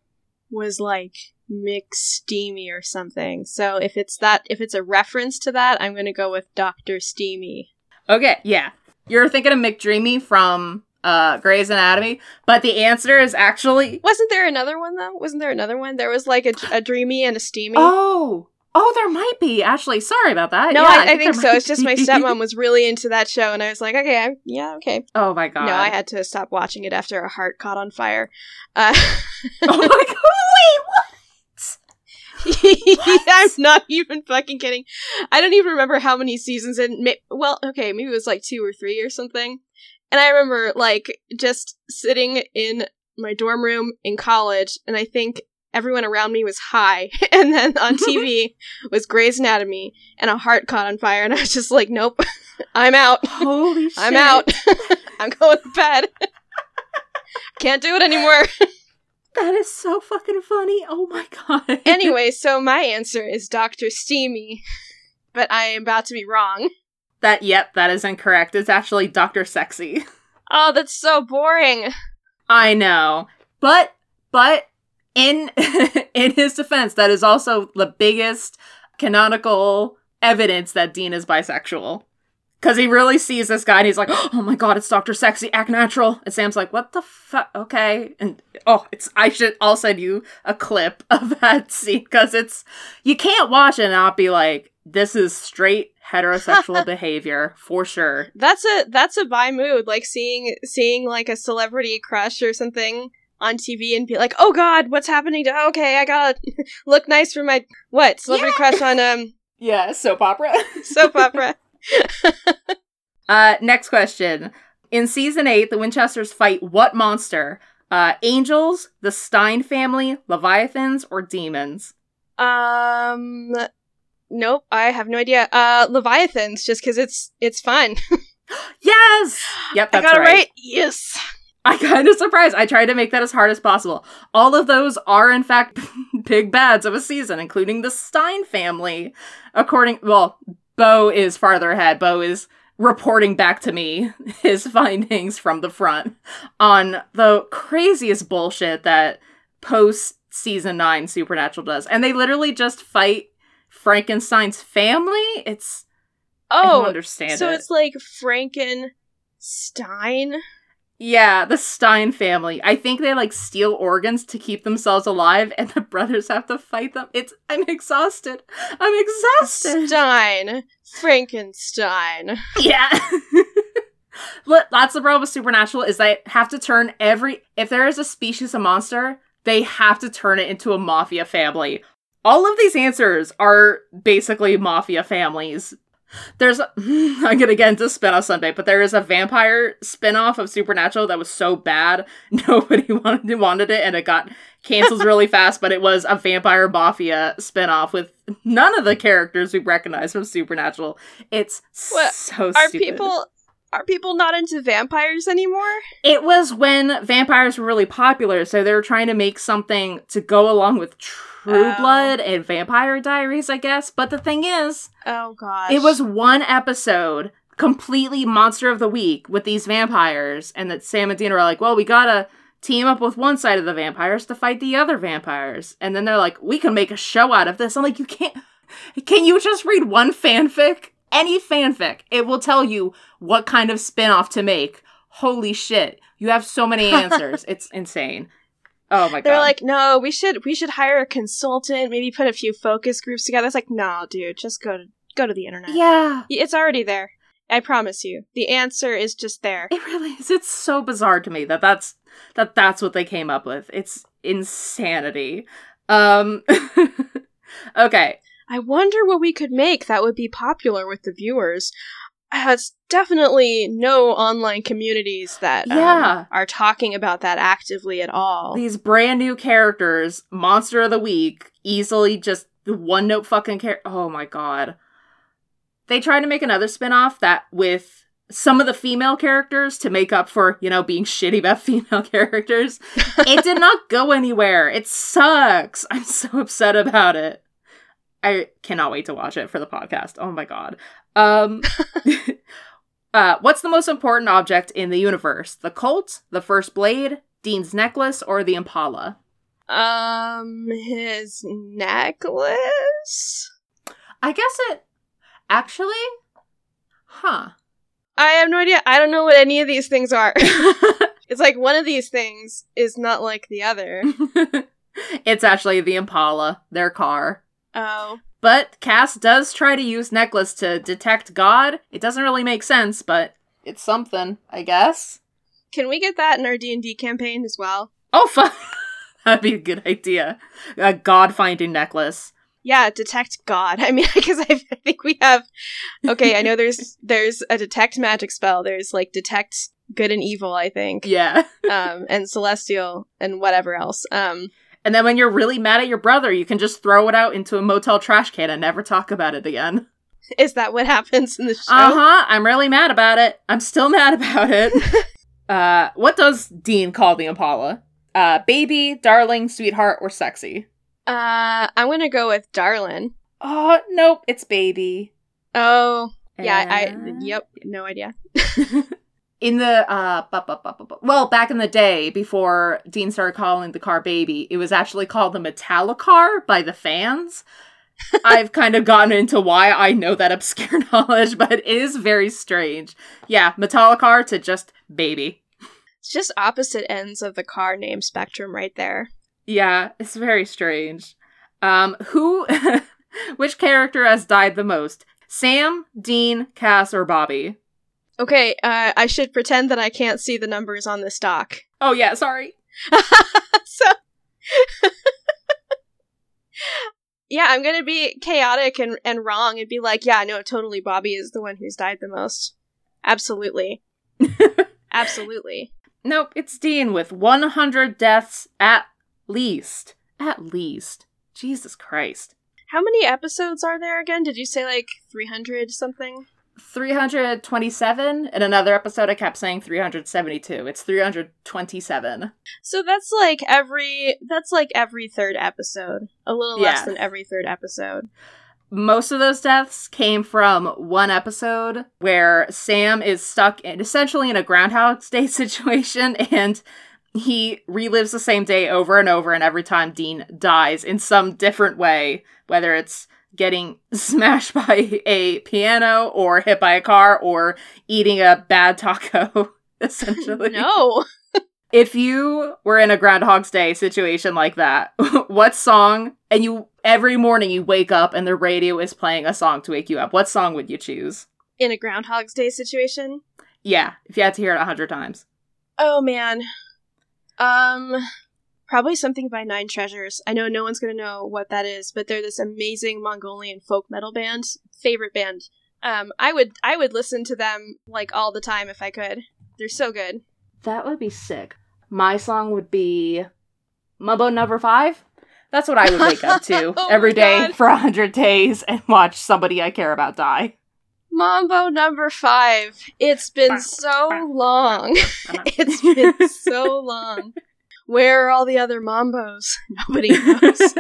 [SPEAKER 2] was like McSteamy or something. So if it's that if it's a reference to that, I'm gonna go with Dr. Steamy.
[SPEAKER 1] Okay, yeah. You're thinking of McDreamy from uh Grey's Anatomy, but the answer is actually
[SPEAKER 2] Wasn't there another one though? Wasn't there another one? There was like a, a dreamy and a steamy.
[SPEAKER 1] Oh, oh, there might be. Actually, sorry about that.
[SPEAKER 2] No,
[SPEAKER 1] Yeah,
[SPEAKER 2] I, I
[SPEAKER 1] think
[SPEAKER 2] think so. It's just my stepmom was really into that show, and I was like, okay, I'm, yeah, okay.
[SPEAKER 1] Oh my god.
[SPEAKER 2] No, I had to stop watching it after a heart caught on fire. Uh,
[SPEAKER 1] oh my [laughs] god. Wait, what? [laughs]
[SPEAKER 2] I'm not even fucking kidding. I don't even remember how many seasons in. ma- Well, okay, maybe it was like two or three or something. And I remember like just sitting in my dorm room in college, and I think everyone around me was high, [laughs] and then on [laughs] TV was Grey's Anatomy, and a heart caught on fire, and I was just like, nope, I'm out.
[SPEAKER 1] Holy shit.
[SPEAKER 2] I'm out. I'm going to bed. Can't do it anymore.
[SPEAKER 1] That is so fucking funny. Oh my god. [laughs]
[SPEAKER 2] anyway, so my answer is Dr. Steamy, but I am about to be wrong.
[SPEAKER 1] That yep, that is incorrect. It's actually Dr. Sexy. [laughs]
[SPEAKER 2] Oh, that's so boring.
[SPEAKER 1] I know. But but in [laughs] in his defense, that is also the biggest canonical evidence that Dean is bisexual. Cause he really sees this guy and he's like, Oh my god, it's Dr. Sexy, act natural. And Sam's like, What the fuck? Okay. And oh, it's I should I'll send you a clip [laughs] of that scene because it's you can't watch it and not be like, this is straight heterosexual [laughs] behavior for sure.
[SPEAKER 2] That's a that's a bi mood, like seeing seeing like a celebrity crush or something on TV and be like, "Oh God, what's happening?" To okay, I gotta [laughs] look nice for my what celebrity
[SPEAKER 1] Yeah.
[SPEAKER 2] crush on um
[SPEAKER 1] Yeah, soap opera.
[SPEAKER 2] soap opera. [laughs]
[SPEAKER 1] Uh, next question. In season eight, the Winchesters fight what monster? Uh, angels, the Stein family, leviathans, or demons?
[SPEAKER 2] Um, nope, I have no idea. Uh, Leviathans, just because it's it's fun. [laughs]
[SPEAKER 1] Yes. Yep, that's
[SPEAKER 2] I got
[SPEAKER 1] right.
[SPEAKER 2] it right. Yes.
[SPEAKER 1] I kind of surprised. I tried to make that as hard as possible. All of those are, in fact, [laughs] big bads of a season, including the Stein family. According, well, Bo is farther ahead. Bo is reporting back to me [laughs] his findings from the front on the craziest bullshit that post season nine Supernatural does, and they literally just fight Frankenstein's family. It's I don't
[SPEAKER 2] Oh,
[SPEAKER 1] understand
[SPEAKER 2] so
[SPEAKER 1] it.
[SPEAKER 2] it's like Frankenstein.
[SPEAKER 1] Yeah, the Stein family. I think they like steal organs to keep themselves alive, and the brothers have to fight them. It's I'm exhausted. I'm exhausted.
[SPEAKER 2] Stein. Frankenstein.
[SPEAKER 1] Yeah. [laughs] Look, that's the problem with Supernatural is they have to turn every if there is a species of monster, they have to turn it into a mafia family. All of these answers are basically mafia families. There's a, [laughs] I'm gonna get into spin-off Sunday, but there is a vampire spin-off of Supernatural that was so bad [laughs] nobody wanted wanted it and it got canceled really [laughs] fast, but it was a vampire mafia spin-off with none of the characters we recognize from Supernatural. It's
[SPEAKER 2] What?
[SPEAKER 1] so
[SPEAKER 2] Are
[SPEAKER 1] stupid.
[SPEAKER 2] people are people not into vampires anymore?
[SPEAKER 1] It was when vampires were really popular, so they were trying to make something to go along with True
[SPEAKER 2] Oh.
[SPEAKER 1] Blood and Vampire Diaries, I guess. But the thing is,
[SPEAKER 2] Oh gosh.
[SPEAKER 1] it was one episode, completely Monster of the Week with these vampires, and that Sam and Dean were like, "Well, we gotta team up with one side of the vampires to fight the other vampires," and then they're like, "We can make a show out of this." I'm like, "You can't." Can you just read one fanfic? Any fanfic. It will tell you what kind of spin-off to make. Holy shit. You have so many [laughs] answers. it's insane. Oh my god.
[SPEAKER 2] They're like, no, we should we should hire a consultant, maybe put a few focus groups together. It's like, no, dude, just go to go to the internet.
[SPEAKER 1] Yeah.
[SPEAKER 2] It's already there. I promise you. The answer is just there.
[SPEAKER 1] It really is. It's so bizarre to me that that's that that's what they came up with. It's insanity. Um [laughs] Okay.
[SPEAKER 2] I wonder what we could make that would be popular with the viewers. It's definitely no online communities that um, are talking about that actively at all.
[SPEAKER 1] These brand new characters, monster of the week, easily just the one note fucking character. Oh my god. They tried to make another spin-off that with some of the female characters to make up for, you know, being [laughs] shitty about female characters. it did not go anywhere. It sucks. I'm so upset about it. I cannot wait to watch it for the podcast. Oh my god. Um [laughs] [laughs] uh what's the most important object in the universe? The Colt, the first blade, Dean's necklace, or the Impala?
[SPEAKER 2] Um, his necklace?
[SPEAKER 1] I guess it actually huh.
[SPEAKER 2] I have no idea. I don't know what any of these things are. [laughs] it's like one of these things is not like the other.
[SPEAKER 1] it's actually the Impala, their car.
[SPEAKER 2] Oh.
[SPEAKER 1] But Cass does try to use necklace to detect God. It doesn't really make sense, but it's something, I guess.
[SPEAKER 2] Can we get that in our D&D campaign as well?
[SPEAKER 1] Oh, fuck. [laughs] That'd be a good idea. A God finding necklace.
[SPEAKER 2] Yeah, detect God. [laughs] I mean, because I, I think we have. Okay, I know there's [laughs] there's a detect magic spell. There's like detect good and evil. I think.
[SPEAKER 1] Yeah.
[SPEAKER 2] Um, and celestial and whatever else. Um,
[SPEAKER 1] And then when you're really mad at your brother, you can just throw it out into a motel trash can and never talk about it again. [laughs]
[SPEAKER 2] is that what happens in the show?
[SPEAKER 1] Uh huh. I'm really mad about it. I'm still [laughs] mad about it. [laughs] uh, what does Dean call the Impala? Uh, baby, darling, sweetheart, or sexy?
[SPEAKER 2] Uh, I'm gonna go with darling.
[SPEAKER 1] Oh, nope, it's baby.
[SPEAKER 2] Oh, yeah. I.
[SPEAKER 1] Uh,
[SPEAKER 2] Yep. No idea.
[SPEAKER 1] In the uh bu- bu- bu- well back in the day before dean started calling the car baby it was actually called the metallicar by the fans. [laughs] I've kind of gotten into why i know that obscure [laughs] knowledge but it is very strange. Yeah metallicar to just baby.
[SPEAKER 2] It's just opposite ends of the car name spectrum right there.
[SPEAKER 1] yeah it's very strange. Um who [laughs] which character has died the most? Sam dean cass or bobby
[SPEAKER 2] Okay, uh, I should pretend that I can't see the numbers on this doc. [laughs]
[SPEAKER 1] oh yeah sorry
[SPEAKER 2] so, [laughs] yeah, I'm gonna be chaotic and, and wrong and be like, yeah, no, totally, Bobby is the one who's died the most. Absolutely. [laughs] Absolutely.
[SPEAKER 1] Nope, it's Dean with 100 deaths at least. At least. Jesus Christ.
[SPEAKER 2] How many episodes are there again? Did you say like 300 something?
[SPEAKER 1] 327. In another episode, I kept saying 372. It's 327.
[SPEAKER 2] So that's like every that's like every third episode. A little less than every third episode.
[SPEAKER 1] Most of those deaths came from one episode where Sam is stuck in essentially in a Groundhog Day [laughs] situation and he relives the same day over and over, and every time Dean dies in some different way, whether it's getting [laughs] smashed by a piano or hit by a car or eating a bad taco, [laughs] essentially.
[SPEAKER 2] No. [laughs]
[SPEAKER 1] If you were in a Groundhog's Day situation like that, what song, and you every morning you wake up and the radio is playing a song to wake you up, what song would you choose?
[SPEAKER 2] In a Groundhog's Day situation?
[SPEAKER 1] Yeah, if you had to hear it a hundred times.
[SPEAKER 2] Oh man. Um probably something by Nine Treasures. I know no one's going to know what that is, but they're this amazing Mongolian folk metal band. Favorite band. Um I would I would listen to them like all the time if I could. They're so good.
[SPEAKER 1] That would be sick. My song would be Mambo Number Five. That's what I would wake up to [laughs]
[SPEAKER 2] Oh
[SPEAKER 1] every day
[SPEAKER 2] God.
[SPEAKER 1] for a hundred days and watch somebody I care about die.
[SPEAKER 2] Mambo number 5. It's been so long. [laughs] It's been so long. Where are all the other Mambos? [laughs] Nobody knows.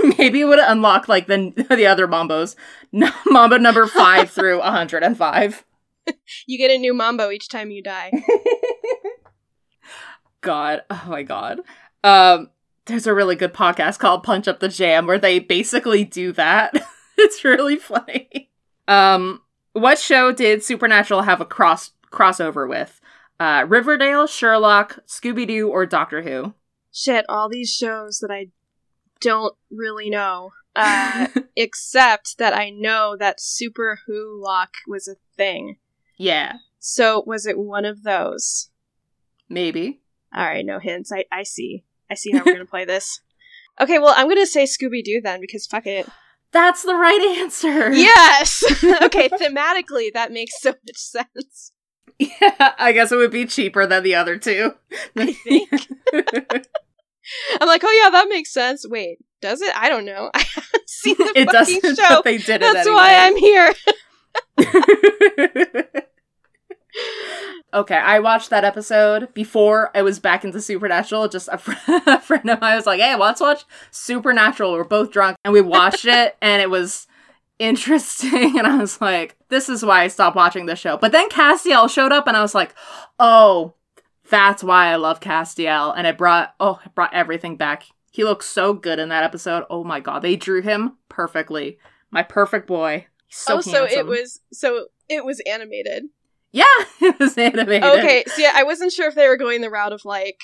[SPEAKER 2] [laughs]
[SPEAKER 1] Maybe it would unlock like the the other Mambos, No- [laughs] Mambo number five through hundred and five.
[SPEAKER 2] you get a new Mambo each time you die.
[SPEAKER 1] God, oh my god. Um, there's a really good podcast called Punch Up the Jam where they basically do that. it's really funny. Um, what show did Supernatural have a cross crossover with? Uh, Riverdale, Sherlock, Scooby Doo, or Doctor Who?
[SPEAKER 2] Shit, all these shows that I don't really know. [laughs] Uh, except that I know that Super Who Lock was a thing.
[SPEAKER 1] Yeah,
[SPEAKER 2] So was it one of those?
[SPEAKER 1] maybe.
[SPEAKER 2] All right, no hints. I, I see. I see how we're gonna play this. [laughs] Okay, well, I'm gonna say Scooby Doo then because fuck it.
[SPEAKER 1] That's the right answer.
[SPEAKER 2] Yes. [laughs] okay, thematically that makes so much sense.
[SPEAKER 1] Yeah, [laughs] I guess it would be cheaper than the other two. [laughs]
[SPEAKER 2] I think. [laughs] I'm like, oh yeah, that makes sense. Wait, does it? I don't know. I haven't seen the
[SPEAKER 1] it
[SPEAKER 2] fucking
[SPEAKER 1] doesn't,
[SPEAKER 2] show.
[SPEAKER 1] but they did it
[SPEAKER 2] That's why I'm here.
[SPEAKER 1] Okay, I watched that episode before I was back into Supernatural. Just a, fr- a friend of mine was like, "Hey, let's watch Supernatural." We're both drunk, and we watched it, and it was interesting. [laughs] And I was like, "This is why I stopped watching the show." But then Castiel showed up, and I was like, "Oh." That's why I love Castiel, and it brought oh, it brought everything back. He looks so good in that episode. Oh my god, they drew him perfectly. My perfect boy. He's so
[SPEAKER 2] oh, so it was so it was animated.
[SPEAKER 1] Yeah, [laughs] it was animated.
[SPEAKER 2] Okay, so yeah, I wasn't sure if they were going the route of like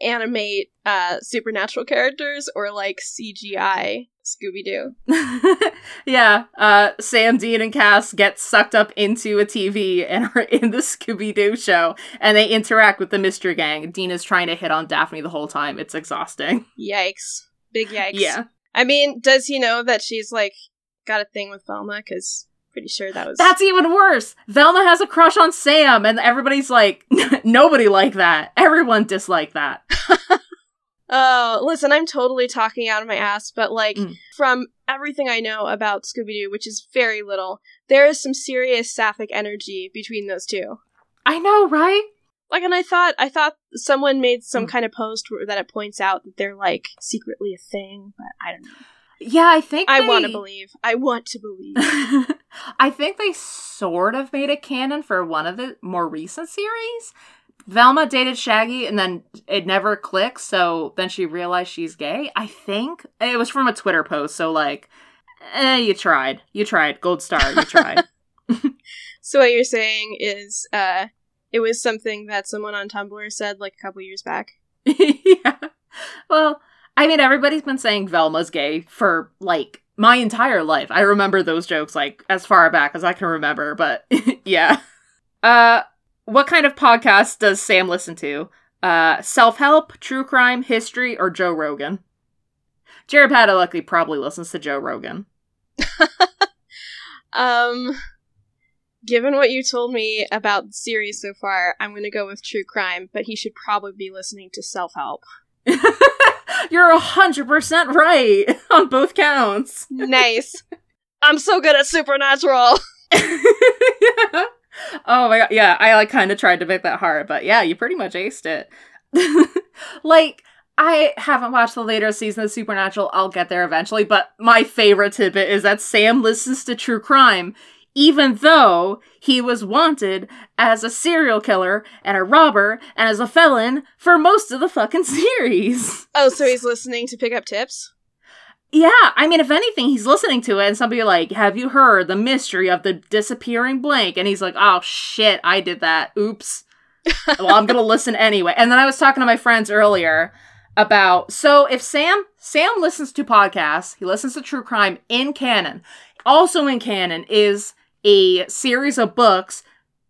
[SPEAKER 2] animate uh supernatural characters or like CGI Scooby Doo. [laughs]
[SPEAKER 1] yeah, uh, Sam, Dean, and Cass get sucked up into a TV and are in the Scooby Doo show, and they interact with the Mystery Gang. Dean is trying to hit on Daphne the whole time. It's exhausting. [laughs]
[SPEAKER 2] Yikes! Big yikes!
[SPEAKER 1] Yeah,
[SPEAKER 2] I mean, does he know that she's like got a thing with Velma? Because pretty sure that was
[SPEAKER 1] that's even worse. Velma has a crush on Sam, and everybody's like, [laughs] nobody like that. Everyone disliked that. [laughs]
[SPEAKER 2] Oh, listen, I'm totally talking out of my ass, but like
[SPEAKER 1] Mm.
[SPEAKER 2] from everything I know about Scooby Doo, which is very little, there is some serious sapphic energy between those two.
[SPEAKER 1] I know, right?
[SPEAKER 2] Like, and I thought, I thought someone made some
[SPEAKER 1] Mm.
[SPEAKER 2] kind of post that it points out that they're like secretly a thing, but I don't know.
[SPEAKER 1] Yeah, I think
[SPEAKER 2] I
[SPEAKER 1] they-
[SPEAKER 2] want to believe. I want to believe. [laughs]
[SPEAKER 1] I think they sort of made a canon for one of the more recent series. Velma dated Shaggy and then it never clicked, so then she realized she's gay. I think it was from a Twitter post, so like, eh, you tried. You tried. Gold star, you tried. [laughs] [laughs]
[SPEAKER 2] so what you're saying is, uh, it was something that someone on Tumblr said like a couple years back.
[SPEAKER 1] yeah. Well, I mean, everybody's been saying Velma's gay for like my entire life. I remember those jokes like as far back as I can remember, but [laughs] yeah. Uh, what kind of podcast does Sam listen to? Uh, self help, true crime, history, or Joe Rogan? Jared Padalecki probably listens to Joe Rogan. [laughs]
[SPEAKER 2] Um, given what you told me about the series so far, I'm going to go with true crime, but he should probably be listening to self help. [laughs]
[SPEAKER 1] You're a hundred percent right [laughs] on both counts.
[SPEAKER 2] nice. I'm so good at supernatural. [laughs] [laughs]
[SPEAKER 1] oh my god, yeah, I like kind of tried to make that hard, but yeah, you pretty much aced it. like, I haven't watched the later season of Supernatural. I'll get there eventually, but my favorite tidbit is that Sam listens to true crime, even though he was wanted as a serial killer and a robber and as a felon for most of the fucking [laughs] series.
[SPEAKER 2] Oh, so he's listening to pick up tips?
[SPEAKER 1] Yeah, I mean, if anything, he's listening to it, and somebody like, "Have you heard the mystery of the disappearing blank?" And he's like, "Oh shit, I did that. Oops." [laughs] well, I'm gonna listen anyway. And then I was talking to my friends earlier about so if Sam Sam listens to podcasts, he listens to true crime in canon. Also in canon is a series of books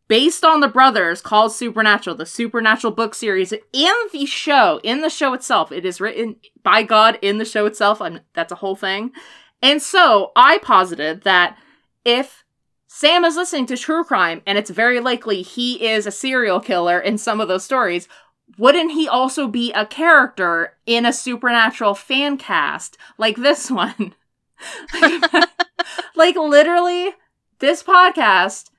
[SPEAKER 1] based on the brothers called Supernatural, the Supernatural book series. In the show, in the show itself, it is written by God in the show itself. I'm, that's a whole thing. And so I posited that if Sam is listening to true crime and it's very likely he is a serial killer in some of those stories, wouldn't he also be a character in a supernatural fan cast like this [laughs] one? [laughs] like literally this podcast,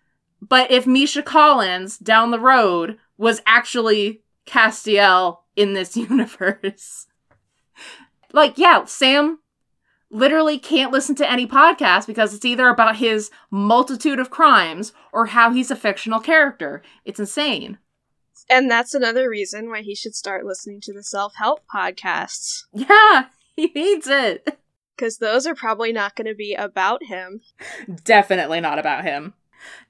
[SPEAKER 1] but if Misha Collins down the road was actually Castiel in this [laughs] universe. like, yeah, Sam literally can't listen to any podcast because it's either about his multitude of crimes or how he's a fictional character. It's insane.
[SPEAKER 2] And that's another reason why he should start listening to the self help podcasts.
[SPEAKER 1] Yeah, [laughs] he needs it.
[SPEAKER 2] Because those are probably not going to be about him.
[SPEAKER 1] Definitely not about him.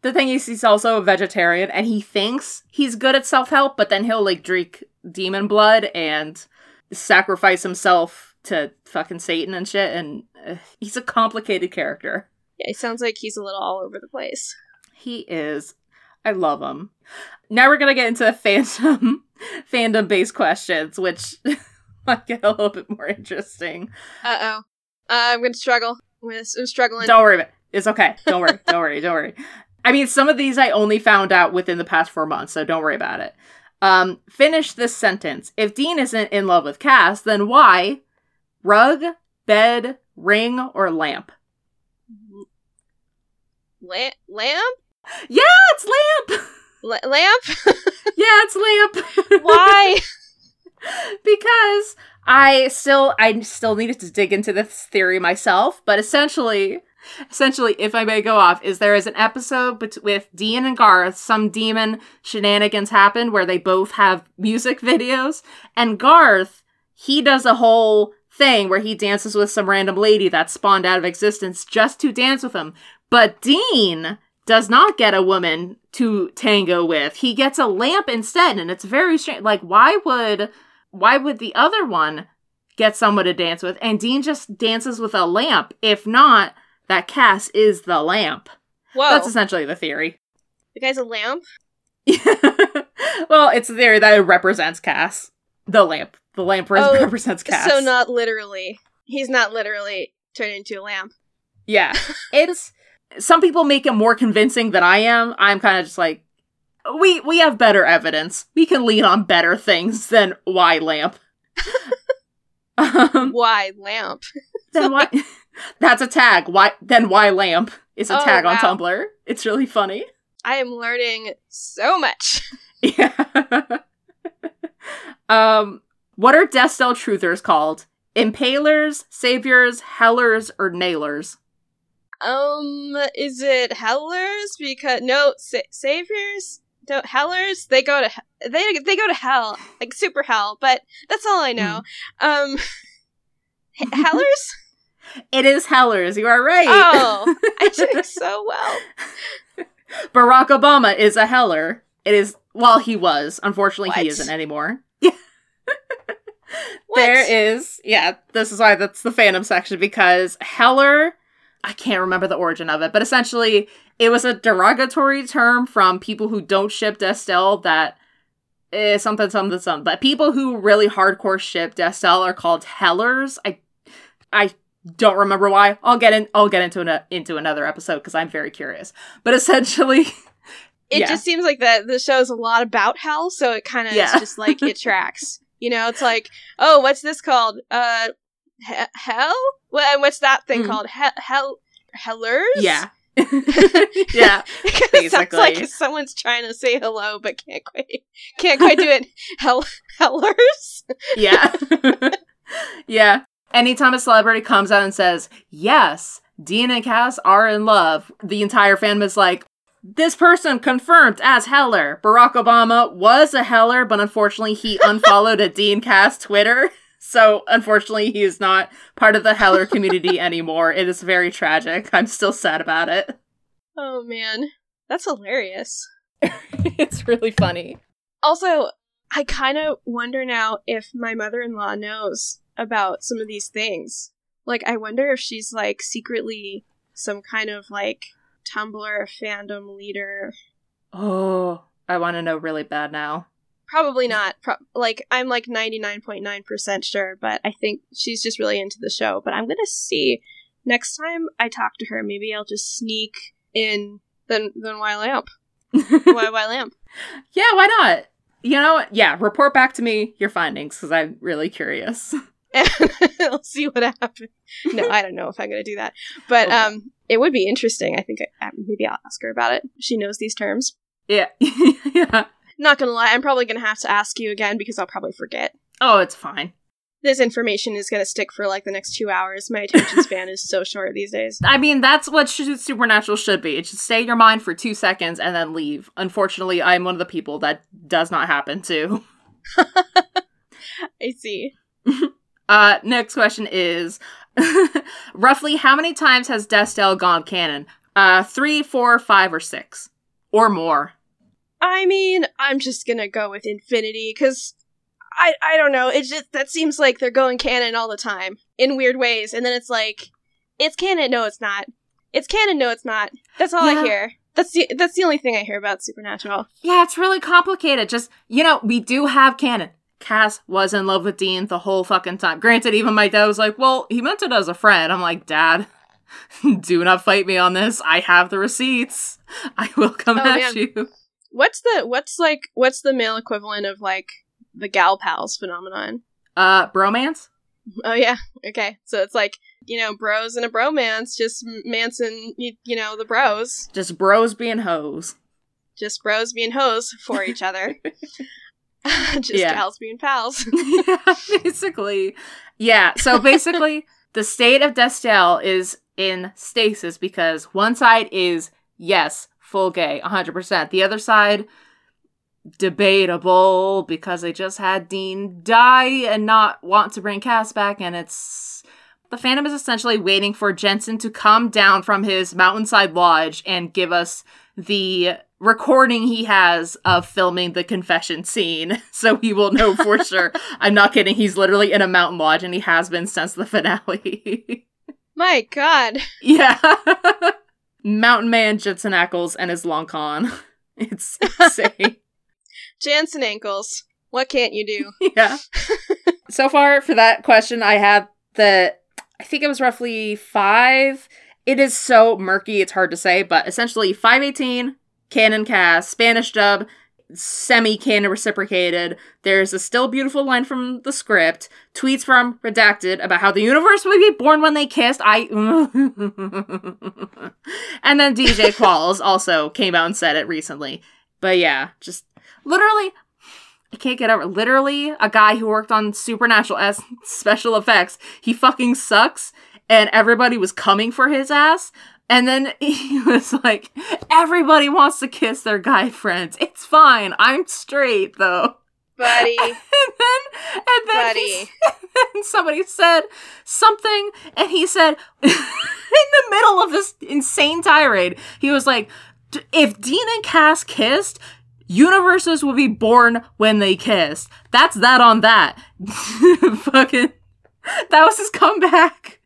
[SPEAKER 1] The thing is, he's also a vegetarian and he thinks he's good at self help, but then he'll like drink demon blood and sacrifice himself to fucking Satan and shit. And uh, he's a complicated character.
[SPEAKER 2] Yeah, he sounds like he's a little all over the place.
[SPEAKER 1] He is. I love him. Now we're gonna get into [laughs] fandom fandom based questions, which [laughs] might get a little bit more interesting.
[SPEAKER 2] Uh oh. Uh, I'm gonna struggle. I'm, I'm struggling.
[SPEAKER 1] Don't worry about it. It's okay. Don't worry. don't worry. Don't worry. I mean, some of these I only found out within the past four months, so don't worry about it. Um, finish this sentence. If Dean isn't in love with Cass, then why? Rug, bed, ring, or lamp?
[SPEAKER 2] La- lamp?
[SPEAKER 1] Yeah, it's lamp.
[SPEAKER 2] La- lamp? [laughs]
[SPEAKER 1] yeah, it's lamp.
[SPEAKER 2] Why? [laughs]
[SPEAKER 1] because I still I still needed to dig into this theory myself, but essentially essentially if I may go off is there is an episode bet- with Dean and Garth some demon shenanigans happen where they both have music [laughs] videos and Garth he does a whole thing where he dances with some random lady that spawned out of existence just to dance with him. But Dean does not get a woman to tango with. He gets a lamp instead, and it's very strange. Like, why would why would the other one get someone to dance with? And Dean just dances with a lamp. If not, that Cass is the lamp.
[SPEAKER 2] Whoa.
[SPEAKER 1] That's essentially the theory.
[SPEAKER 2] the guy's a lamp? [laughs]
[SPEAKER 1] well, it's the theory that it represents Cass. The lamp. The lamp
[SPEAKER 2] Oh,
[SPEAKER 1] represents Cass.
[SPEAKER 2] So not literally. He's not literally turned into a lamp.
[SPEAKER 1] Yeah. [laughs] It's some people make it more convincing than I am. I'm kind of just like we we have better evidence. We can lean on better things than why lamp. [laughs] um,
[SPEAKER 2] Why lamp?
[SPEAKER 1] then why [laughs] That's a tag. Why then why lamp is a
[SPEAKER 2] Oh,
[SPEAKER 1] tag on. Tumblr. It's really funny.
[SPEAKER 2] I am learning so much. [laughs]
[SPEAKER 1] Yeah. um what are Destiel truthers called? Impalers, saviors, hellers, or nailers?
[SPEAKER 2] Um, is it hellers? Because no, sa- saviors. Don't hellers. They go to he- they they go to hell, like super hell. But that's all I know. Um, hellers. [laughs]
[SPEAKER 1] It is hellers. You are right.
[SPEAKER 2] Oh, I [laughs] did so well.
[SPEAKER 1] Barack Obama is a heller. It is well, he was. Unfortunately, he isn't anymore. [laughs]
[SPEAKER 2] What?
[SPEAKER 1] There is yeah, this is why that's the fandom section because heller I can't remember the origin of it, but essentially it was a derogatory term from people who don't ship Destiel that is something something something. But people who really hardcore ship Destiel are called hellers. I I don't remember why. I'll get in I'll get into an, into another episode because I'm very curious. But essentially [laughs]
[SPEAKER 2] It
[SPEAKER 1] yeah.
[SPEAKER 2] just seems like that the show is a lot about hell, so it kind of
[SPEAKER 1] Yeah.
[SPEAKER 2] is just like it [laughs] tracks. You know, it's like, oh, what's this called? Uh, he- hell? What? What's that thing
[SPEAKER 1] Mm.
[SPEAKER 2] called? He- hell? Hellers?
[SPEAKER 1] Yeah. [laughs] yeah. [laughs]
[SPEAKER 2] it sounds like someone's trying to say hello but can't quite can't quite do it. [laughs] Hell, hellers.
[SPEAKER 1] Yeah. yeah. Anytime a celebrity comes out and says, yes, Dean and Cass are in love, the entire fandom is like, this person confirmed as Heller. Barack Obama was a Heller, but unfortunately he unfollowed a Dean Cass Twitter. So unfortunately he is not part of the Heller community [laughs] anymore. It is very tragic. I'm still sad about it.
[SPEAKER 2] Oh man, that's hilarious. [laughs]
[SPEAKER 1] it's really funny.
[SPEAKER 2] Also, I kind of wonder now if my mother-in-law knows about some of these things. Like, I wonder if she's like secretly some kind of like Tumblr fandom leader.
[SPEAKER 1] Oh, I want to know really bad now.
[SPEAKER 2] Probably not. Pro- like, I'm like 99.9% sure, but I think she's just really into the show. But I'm gonna see next time I talk to her. Maybe I'll just sneak in then then [laughs] why lamp? why why lamp?
[SPEAKER 1] Yeah, why not? You know, yeah, report back to me your findings because I'm really curious. [laughs] [laughs]
[SPEAKER 2] and I'll see what happens. No, I don't know if I'm going to do that, but
[SPEAKER 1] Okay.
[SPEAKER 2] um, it would be interesting. I think I, maybe I'll ask her about it. She knows these terms.
[SPEAKER 1] yeah. yeah.
[SPEAKER 2] Not gonna lie, I'm probably gonna have to ask you again because I'll probably forget.
[SPEAKER 1] Oh, it's fine.
[SPEAKER 2] This information is gonna stick for like the next two hours. My attention [laughs] span is so short these days.
[SPEAKER 1] I mean, that's what sh- Supernatural should be. It should stay in your mind for two seconds and then leave. Unfortunately, I'm one of the people that does not happen to. [laughs]
[SPEAKER 2] I see. [laughs]
[SPEAKER 1] Uh, next question is roughly how many times has Destiel gone canon? Uh, three, four, five, or six, or more.
[SPEAKER 2] I mean, I'm just gonna go with infinity because I I don't know. It just that seems like they're going canon all the time in weird ways, and then it's like it's canon. No, it's not. It's canon. No, it's not. That's all
[SPEAKER 1] Yeah.
[SPEAKER 2] I hear. That's the that's the only thing I hear about Supernatural.
[SPEAKER 1] Yeah, it's really complicated. Just, you know, we do have canon. Cass was in love with Dean the whole fucking time. Granted, even my dad was like, well, he meant it as a friend. I'm like, Dad, [laughs] do not fight me on this. I have the receipts. I will come
[SPEAKER 2] Oh,
[SPEAKER 1] at
[SPEAKER 2] man.
[SPEAKER 1] you.
[SPEAKER 2] What's the what's like what's the male equivalent of like the gal pals phenomenon?
[SPEAKER 1] Uh, bromance?
[SPEAKER 2] Oh yeah, okay. So it's like you know bros and a bromance, just Manson, you, you know the bros,
[SPEAKER 1] Just bros being hoes.
[SPEAKER 2] just bros being hoes for each [laughs] other, [laughs] just
[SPEAKER 1] Yeah.
[SPEAKER 2] gals being pals. [laughs]
[SPEAKER 1] yeah, basically. Yeah, so basically, the state of Destiel is in stasis because one side is, yes, full gay, 100%. The other side, debatable because they just had Dean die and not want to bring Cass back, and it's. The Fandom is essentially waiting for Jensen to come down from his mountainside lodge and give us the recording he has of filming the confession scene [laughs] so he will know for [laughs] sure. I'm not kidding. He's literally in a mountain lodge and he has been since the finale. [laughs]
[SPEAKER 2] My God,
[SPEAKER 1] yeah. Mountain Man, Jensen Ackles, and his long con. [laughs] It's insane. [laughs]
[SPEAKER 2] Jensen Ackles. What can't you do? [laughs]
[SPEAKER 1] yeah. so far for that question, I had the, I think it was roughly five. It is so murky, it's hard to say, but essentially 518, canon cast, Spanish dub, semi canon reciprocated. There's a still beautiful line from the script, tweets from Redacted about how the universe would be born when they kissed. I. [laughs] and then DJ [laughs] Qualls also came out and said it recently. But yeah, just literally I can't get over literally a guy who worked on supernatural as [laughs] special effects. He fucking sucks and everybody was coming for his ass. And then [laughs] he was like, everybody wants to kiss their guy friends. It's fine. I'm straight though.
[SPEAKER 2] Buddy, [laughs]
[SPEAKER 1] And then and then, he-
[SPEAKER 2] buddy. [laughs]
[SPEAKER 1] and somebody said something and he said in the middle of this insane tirade, he was like, "D- if Dean and Cass kissed, universes would be born when they kissed. That's that on that. Fucking that was his comeback.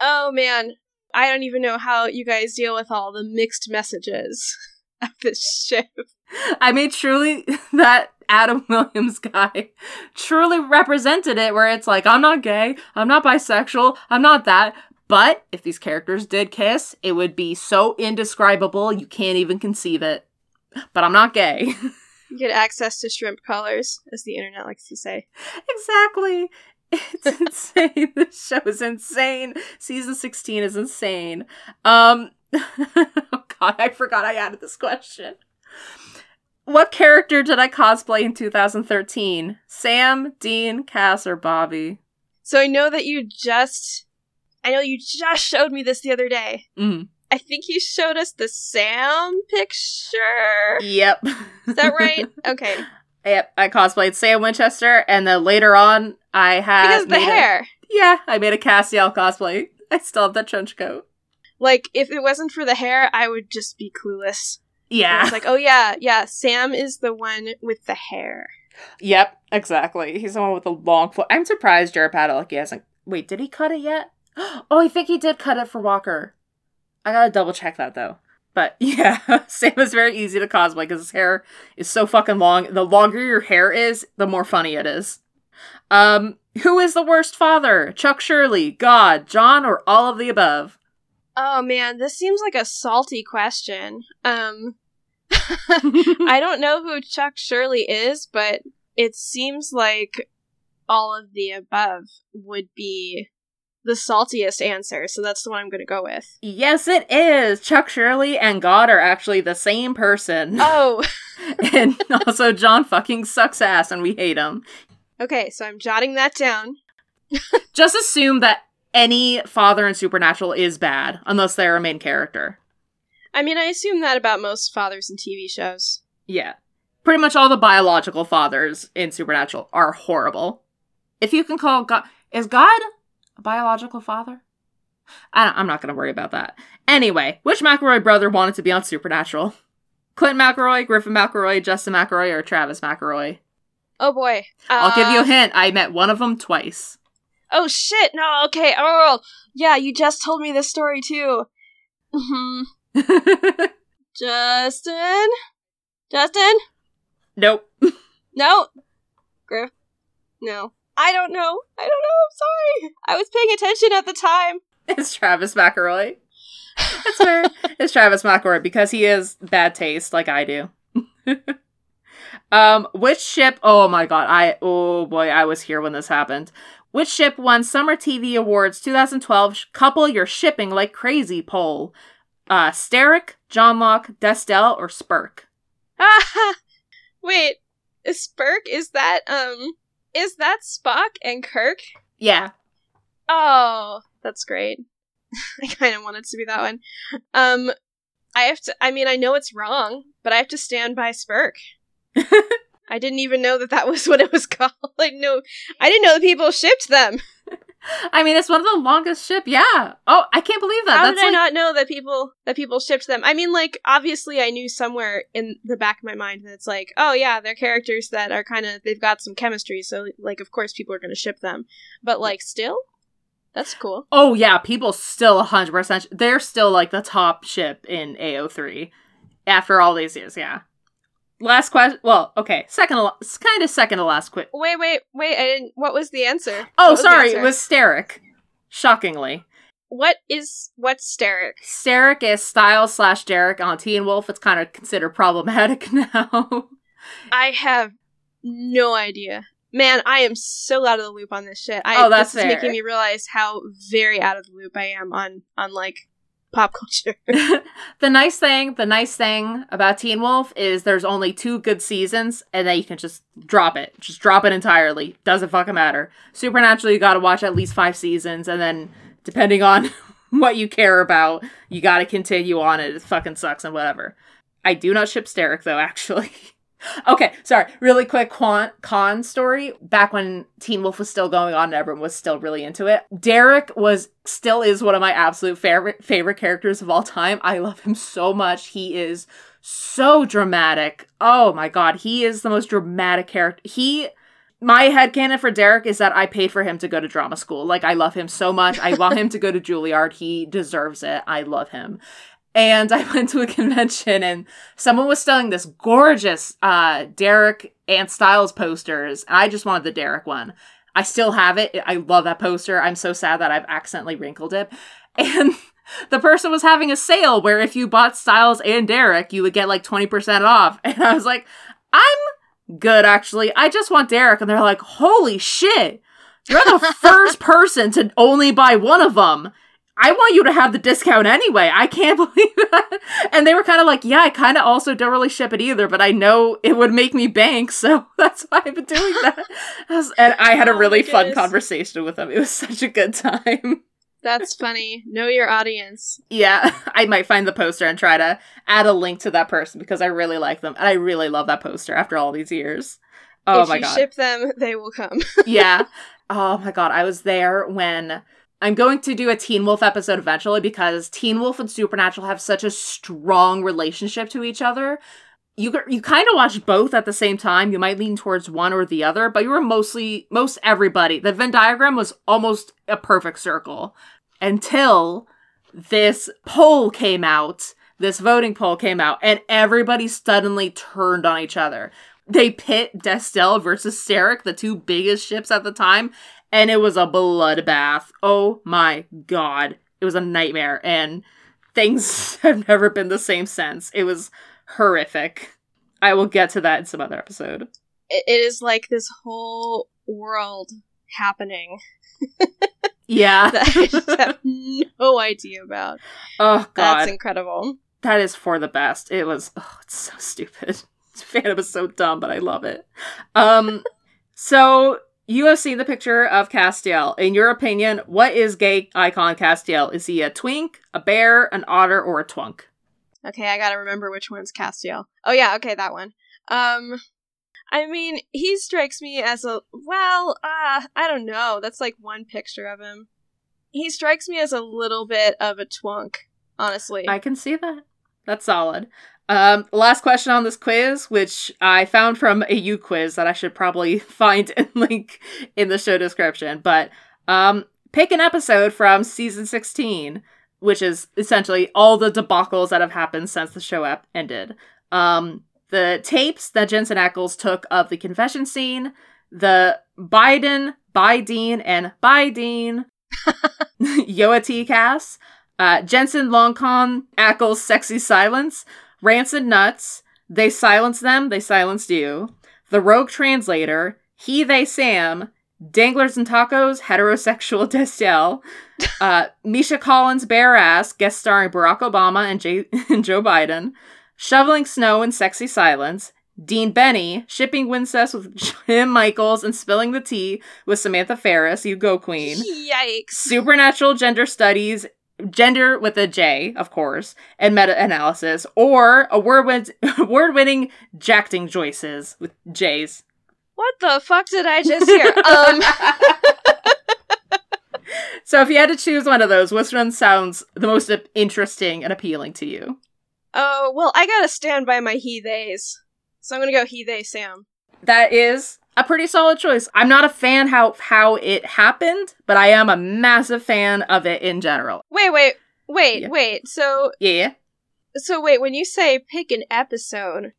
[SPEAKER 2] Oh man, I don't even know how you guys deal with all the mixed messages [laughs] of this ship.
[SPEAKER 1] I mean, truly, [laughs] that Adam [laughs] Williams guy truly represented it where it's like, I'm not gay, I'm not bisexual, I'm not that. But if these characters did kiss, it would be so indescribable you can't even conceive it. But I'm not gay.
[SPEAKER 2] You get access to shrimp colors, as the internet likes to say.
[SPEAKER 1] exactly. It's insane. [laughs] This show is insane. Season 16 is insane. Um [laughs] oh god, I forgot I added this question. What character did I cosplay in 2013? Sam, Dean, Cass, or Bobby?
[SPEAKER 2] So I know that you just, I know you just showed me this the other day.
[SPEAKER 1] Mm.
[SPEAKER 2] I think you showed us the Sam picture.
[SPEAKER 1] Yep.
[SPEAKER 2] Is that right? [laughs] Okay.
[SPEAKER 1] yep. I cosplayed Sam Winchester, and then later on, I had
[SPEAKER 2] Because the
[SPEAKER 1] made a-
[SPEAKER 2] hair.
[SPEAKER 1] yeah, I made a Castiel cosplay. I still have that trench coat.
[SPEAKER 2] Like, if it wasn't for the hair, I would just be clueless.
[SPEAKER 1] Yeah.
[SPEAKER 2] It's like, oh yeah, yeah, Sam is the one with the hair.
[SPEAKER 1] Yep, exactly. He's the one with the long foot. I'm surprised Jared Padalecki hasn't. Wait, did he cut it yet? [gasps] Oh, I think he did cut it for Walker. I gotta double check that though. But [laughs] yeah, Sam is very easy to cosplay because his hair is so fucking long. The longer your hair is, the more funny it is. Um, who is the worst father? Chuck Shirley, God, John, or all of the above?
[SPEAKER 2] Oh man, this seems like a salty question. Um [laughs] I don't know who Chuck Shirley is, but it seems like all of the above would be the saltiest answer, so that's the one I'm going to go with.
[SPEAKER 1] yes, it is. Chuck Shirley and God are actually the same person.
[SPEAKER 2] Oh, [laughs]
[SPEAKER 1] and also, John fucking sucks ass and we hate him.
[SPEAKER 2] Okay, so I'm jotting that down. [laughs]
[SPEAKER 1] Just assume that any father in Supernatural is bad, unless they're a main character.
[SPEAKER 2] I mean, I assume that about most fathers in TV shows.
[SPEAKER 1] Yeah. Pretty much all the biological fathers in Supernatural are horrible. If you can call God. Is God a biological father? I I'm not going to worry about that. Anyway, which McElroy brother wanted to be on Supernatural? Clinton McElroy, Griffin McElroy, Justin McElroy, or Travis McElroy?
[SPEAKER 2] Oh boy.
[SPEAKER 1] I'll give you a
[SPEAKER 2] Uh,
[SPEAKER 1] hint. I met one of them twice.
[SPEAKER 2] Oh shit, no, okay. Oh, yeah, you just told me this story too. hmm [laughs] Justin? Justin?
[SPEAKER 1] Nope.
[SPEAKER 2] No. Griff? No. I don't know. I don't know. I'm sorry. I was paying attention at the time.
[SPEAKER 1] It's Travis McElroy. [laughs] That's fair. it's Travis McElroy because he is bad taste, like I do. [laughs] um, which ship? Oh my god! I oh boy, I was here when this happened. Which ship won Summer TV Awards 2012? Couple you're shipping like crazy poll. Uh, Sterek, Johnlock, Destel, or Spirk?
[SPEAKER 2] Ah, [laughs] wait. Spirk is that um is that Spock and Kirk?
[SPEAKER 1] Yeah.
[SPEAKER 2] Oh, that's great. [laughs] I kind of wanted to be that one. Um, I have to. I mean, I know it's wrong, but I have to stand by Spirk. [laughs] I didn't even know that that was [laughs] what it was called. Like, no, I didn't know that people shipped them. [laughs]
[SPEAKER 1] I mean, it's one of the longest ship. Yeah. Oh, I can't believe that.
[SPEAKER 2] How
[SPEAKER 1] That's
[SPEAKER 2] did I
[SPEAKER 1] like,
[SPEAKER 2] not know that people that people shipped them? I mean, like, obviously, I knew somewhere in the back of my mind that it's like, oh yeah, they're characters that are kind of they've got some chemistry, so like, of course, people are going to ship them. But like, still, that's cool.
[SPEAKER 1] Oh yeah, people still 100%. They're still like the top ship in AO3 after all these years. Yeah. Last question. Well, okay. Second, to, kind of second to last quick.
[SPEAKER 2] Wait, wait, wait! I didn't. What was the answer?
[SPEAKER 1] Oh,
[SPEAKER 2] What was
[SPEAKER 1] sorry,
[SPEAKER 2] answer?
[SPEAKER 1] it was Sterek. Shockingly,
[SPEAKER 2] What is what's Sterek?
[SPEAKER 1] Sterek is Stiles slash Derek on Teen Wolf. It's kind of considered problematic [laughs] now.
[SPEAKER 2] I have no idea. Man, I am so out of the loop on this shit. I,
[SPEAKER 1] Oh, that's
[SPEAKER 2] this is
[SPEAKER 1] fair.
[SPEAKER 2] making me realize how very out of the loop I am on on like pop culture. [laughs]
[SPEAKER 1] the nice thing, the nice thing about Teen Wolf is there's only two good seasons, and then you can just drop it, just drop it entirely. Doesn't fucking matter. Supernatural, you got to watch at least five seasons, and then depending on [laughs] what you care about, you got to continue on it. It fucking sucks and whatever. I do not ship Sterek though, actually. [laughs] okay, sorry. Really quick con, con story. Back when Teen Wolf was still going on and everyone was still really into it, Derek was still is one of my absolute favorite favorite characters of all time. I love him so much. He is so dramatic. Oh my god, he is the most dramatic character. He my head headcanon for Derek is that I paid for him to go to drama school. Like I love him so much. I want him to go to Juilliard. He deserves it. I love him. And I [laughs] went to a convention and someone was selling this gorgeous uh Derek and Stiles posters, and I just wanted the Derek one. I still have it. I love that poster. I'm so sad that I've accidentally wrinkled it. [laughs] And the person was having a sale where if you bought Stiles and Derek, you would get like 20% off. [laughs] And I was like, I'm good actually. I just want Derek. And they're like, holy shit. You're the first person to only buy one of them. I want you to have the discount anyway. I can't [laughs] believe that. And they were kind of like, yeah, I kind of also don't really ship it either, but I know it would make me bank, so [laughs] that's why I've been doing that. [laughs] And I had a
[SPEAKER 2] Oh
[SPEAKER 1] really fun
[SPEAKER 2] goodness.
[SPEAKER 1] conversation with them. It was such a good time.
[SPEAKER 2] That's funny. Know your audience.
[SPEAKER 1] yeah, I might find the poster and try to add a link to that person because I really like them. And I really love that poster after all these years. Oh
[SPEAKER 2] if
[SPEAKER 1] my god.
[SPEAKER 2] If you ship them, they will come.
[SPEAKER 1] yeah. Oh my god, I was there when I'm going to do a Teen Wolf episode eventually because Teen Wolf and Supernatural have such a strong relationship to each other. You you kind of watch both at the same time. You might lean towards one or the other, but you were mostly most everybody. The Venn diagram was almost a perfect circle until this poll came out. This voting poll came out, and everybody suddenly turned on each other. They pit Destel versus Sterek, the two biggest ships at the time, and it was a bloodbath. Oh my god. It was a nightmare, and things [laughs] have never been the same since. It was horrific. I will get to that in some other episode.
[SPEAKER 2] It, is like this whole world happening
[SPEAKER 1] Yeah. [laughs]
[SPEAKER 2] that I just [laughs] have no idea about.
[SPEAKER 1] oh god.
[SPEAKER 2] That's incredible.
[SPEAKER 1] that is for the best. It was oh, it's so stupid. Fandom is so dumb, but I love it. Um so you have seen the picture of Castiel. In your opinion, what is gay icon Castiel? Is he a twink, a bear, an otter, or a twunk?
[SPEAKER 2] Okay, I gotta remember which one's Castiel. Oh yeah, okay, that one. Um, I mean, he strikes me as a well, uh, I don't know. That's like one picture of him. He strikes me as a little bit of a twunk, honestly.
[SPEAKER 1] I can see that. That's solid. Um, last question on this quiz, which I found from a uQuiz that I should probably [laughs] find and link in the show description. But um, pick an episode from season 16 which is essentially all the debacles that have happened since the show ep- ended. Um, the tapes that Jensen Ackles took of the confession scene, the Biden, Biden, and Biden Yoa cast, uh, Jensen Longcon Ackles Sexy Silence, Rancid Nuts, They Silenced Them, They Silenced You, The Rogue Translator, He, They, Sam, Danglers and Tacos, Heterosexual [laughs] Destiel, uh, Misha Collins, Bare Ass, guest starring Barack Obama and, J- [laughs] and Joe Biden, Shoveling Snow and Sexy Silence, Dean Benny, Shipping Wincest with [laughs] Jim Michaels and Spilling the Tea with Samantha Ferris, You Go Queen.
[SPEAKER 2] Yikes.
[SPEAKER 1] Supernatural Gender Studies, Gender with a J, of course, and Meta Analysis, or a word word [laughs] winning Jacting Joyces with J's.
[SPEAKER 2] What the fuck did I just hear? [laughs] um [laughs]
[SPEAKER 1] So if you had to choose one of those, which one sounds the most interesting and appealing to you?
[SPEAKER 2] Oh, well, I gotta stand by my he theys. So I'm gonna go he they Sam.
[SPEAKER 1] That is a pretty solid choice. I'm not a fan how how it happened, but I am a massive fan of it in general.
[SPEAKER 2] Wait, wait, wait,
[SPEAKER 1] Yeah.
[SPEAKER 2] wait. So
[SPEAKER 1] Yeah.
[SPEAKER 2] so wait, when you say pick an episode,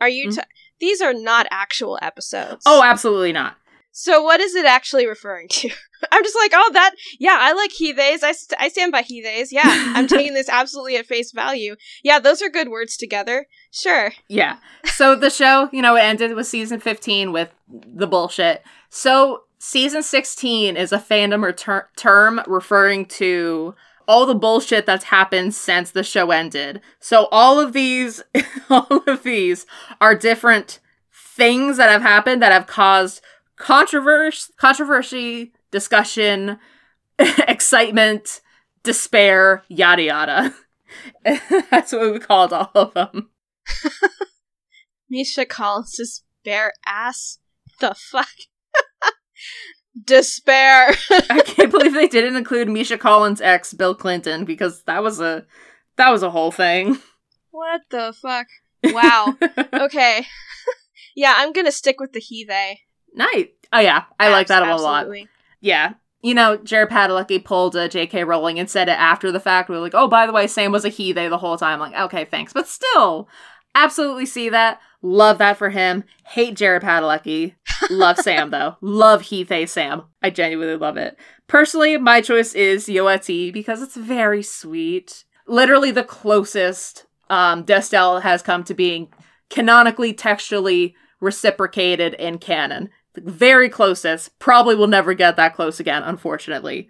[SPEAKER 2] are you
[SPEAKER 1] Mhm.
[SPEAKER 2] t- these are not actual episodes.
[SPEAKER 1] Oh, absolutely not.
[SPEAKER 2] So what is it actually referring to? [laughs] I'm just like, oh, that, yeah, I like he theys. I, st- I stand by he theys. Yeah, I'm [laughs] taking this absolutely at face value. Yeah, those are good words together. Sure.
[SPEAKER 1] Yeah. So the show, you know, it ended with season 15 with the bullshit. So season 16 is a fandom term referring to all the bullshit that's happened since the show ended. So all of these [laughs] all of these are different things that have happened that have caused controversy, controversy, discussion, [laughs] excitement, despair, yada yada. [laughs] That's what we called all of them.
[SPEAKER 2] Misha Collins' bare ass. The fuck? [laughs] Despair.
[SPEAKER 1] I can't believe they didn't include Misha Collins' ex, Bill Clinton, because that was a that was a whole thing.
[SPEAKER 2] what the fuck? Wow. Okay. yeah, I'm gonna stick with the he they.
[SPEAKER 1] Nice. Oh yeah, I like that a lot. Yeah. You know, Jared Padalecki pulled a J.K. Rowling and said it after the fact. We were like, oh, by the way, Sam was a he they the whole time. like, okay, thanks. But still, absolutely see that. Love that for him. Hate Jared Padalecki. Love [laughs] Sam, though. Love he they Sam. I genuinely love it. Personally, my choice is Yoeti because it's very sweet. Literally the closest um, Destiel has come to being canonically, textually reciprocated in canon. The very closest. Probably will never get that close again, unfortunately.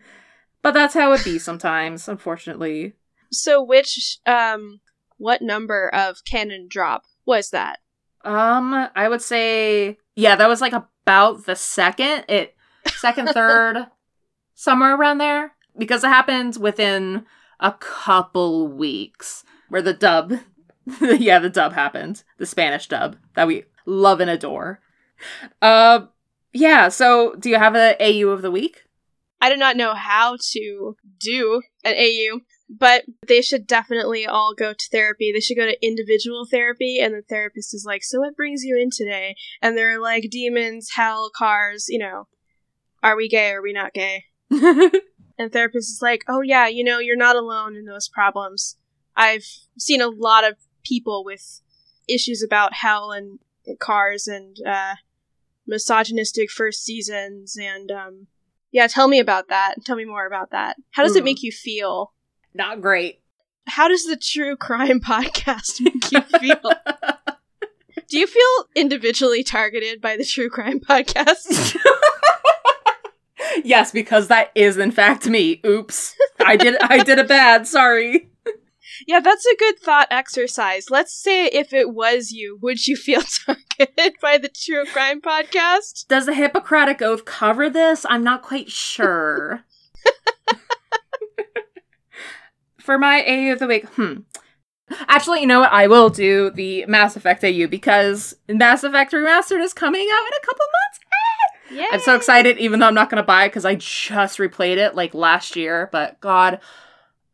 [SPEAKER 1] But that's how it be [laughs] sometimes, unfortunately.
[SPEAKER 2] So which um what number of canon drop was that?
[SPEAKER 1] Um, I would say yeah, that was like about the second, it second, [laughs] third, somewhere around there. Because it happened within a couple weeks where the dub [laughs] yeah, the dub happened. The Spanish dub that we love and adore. Uh yeah, so do you have a AU of the week?
[SPEAKER 2] I do not know how to do an AU, but they should definitely all go to therapy. They should go to individual therapy, and the therapist is like, So what brings you in today? And they're like, Demons, hell, cars, you know, are we gay? Are we not gay? [laughs] And therapist is like, Oh yeah, you know, you're not alone in those problems. I've seen a lot of people with issues about hell and cars and uh, misogynistic first seasons and um, yeah, tell me about that. Tell me more about that. How does it
[SPEAKER 1] Hmm.
[SPEAKER 2] make you feel?
[SPEAKER 1] Not great.
[SPEAKER 2] How does the true crime [laughs] podcast make you feel? Do you feel individually targeted by the true crime podcast? [laughs]
[SPEAKER 1] yes, because that is in fact me. Oops. I did I did it bad. Sorry.
[SPEAKER 2] Yeah, that's a good thought exercise. Let's say if it was you, would you feel [laughs] targeted by the true crime podcast?
[SPEAKER 1] Does the Hippocratic Oath cover this? I'm not quite sure. [laughs] For my AU of the week, hmm. Actually, you know what? I will do the Mass Effect AU because Mass Effect Remastered is coming out in a couple months.
[SPEAKER 2] Yeah.
[SPEAKER 1] I'm so excited, even though I'm not going to buy it because I just replayed it like last year. But God,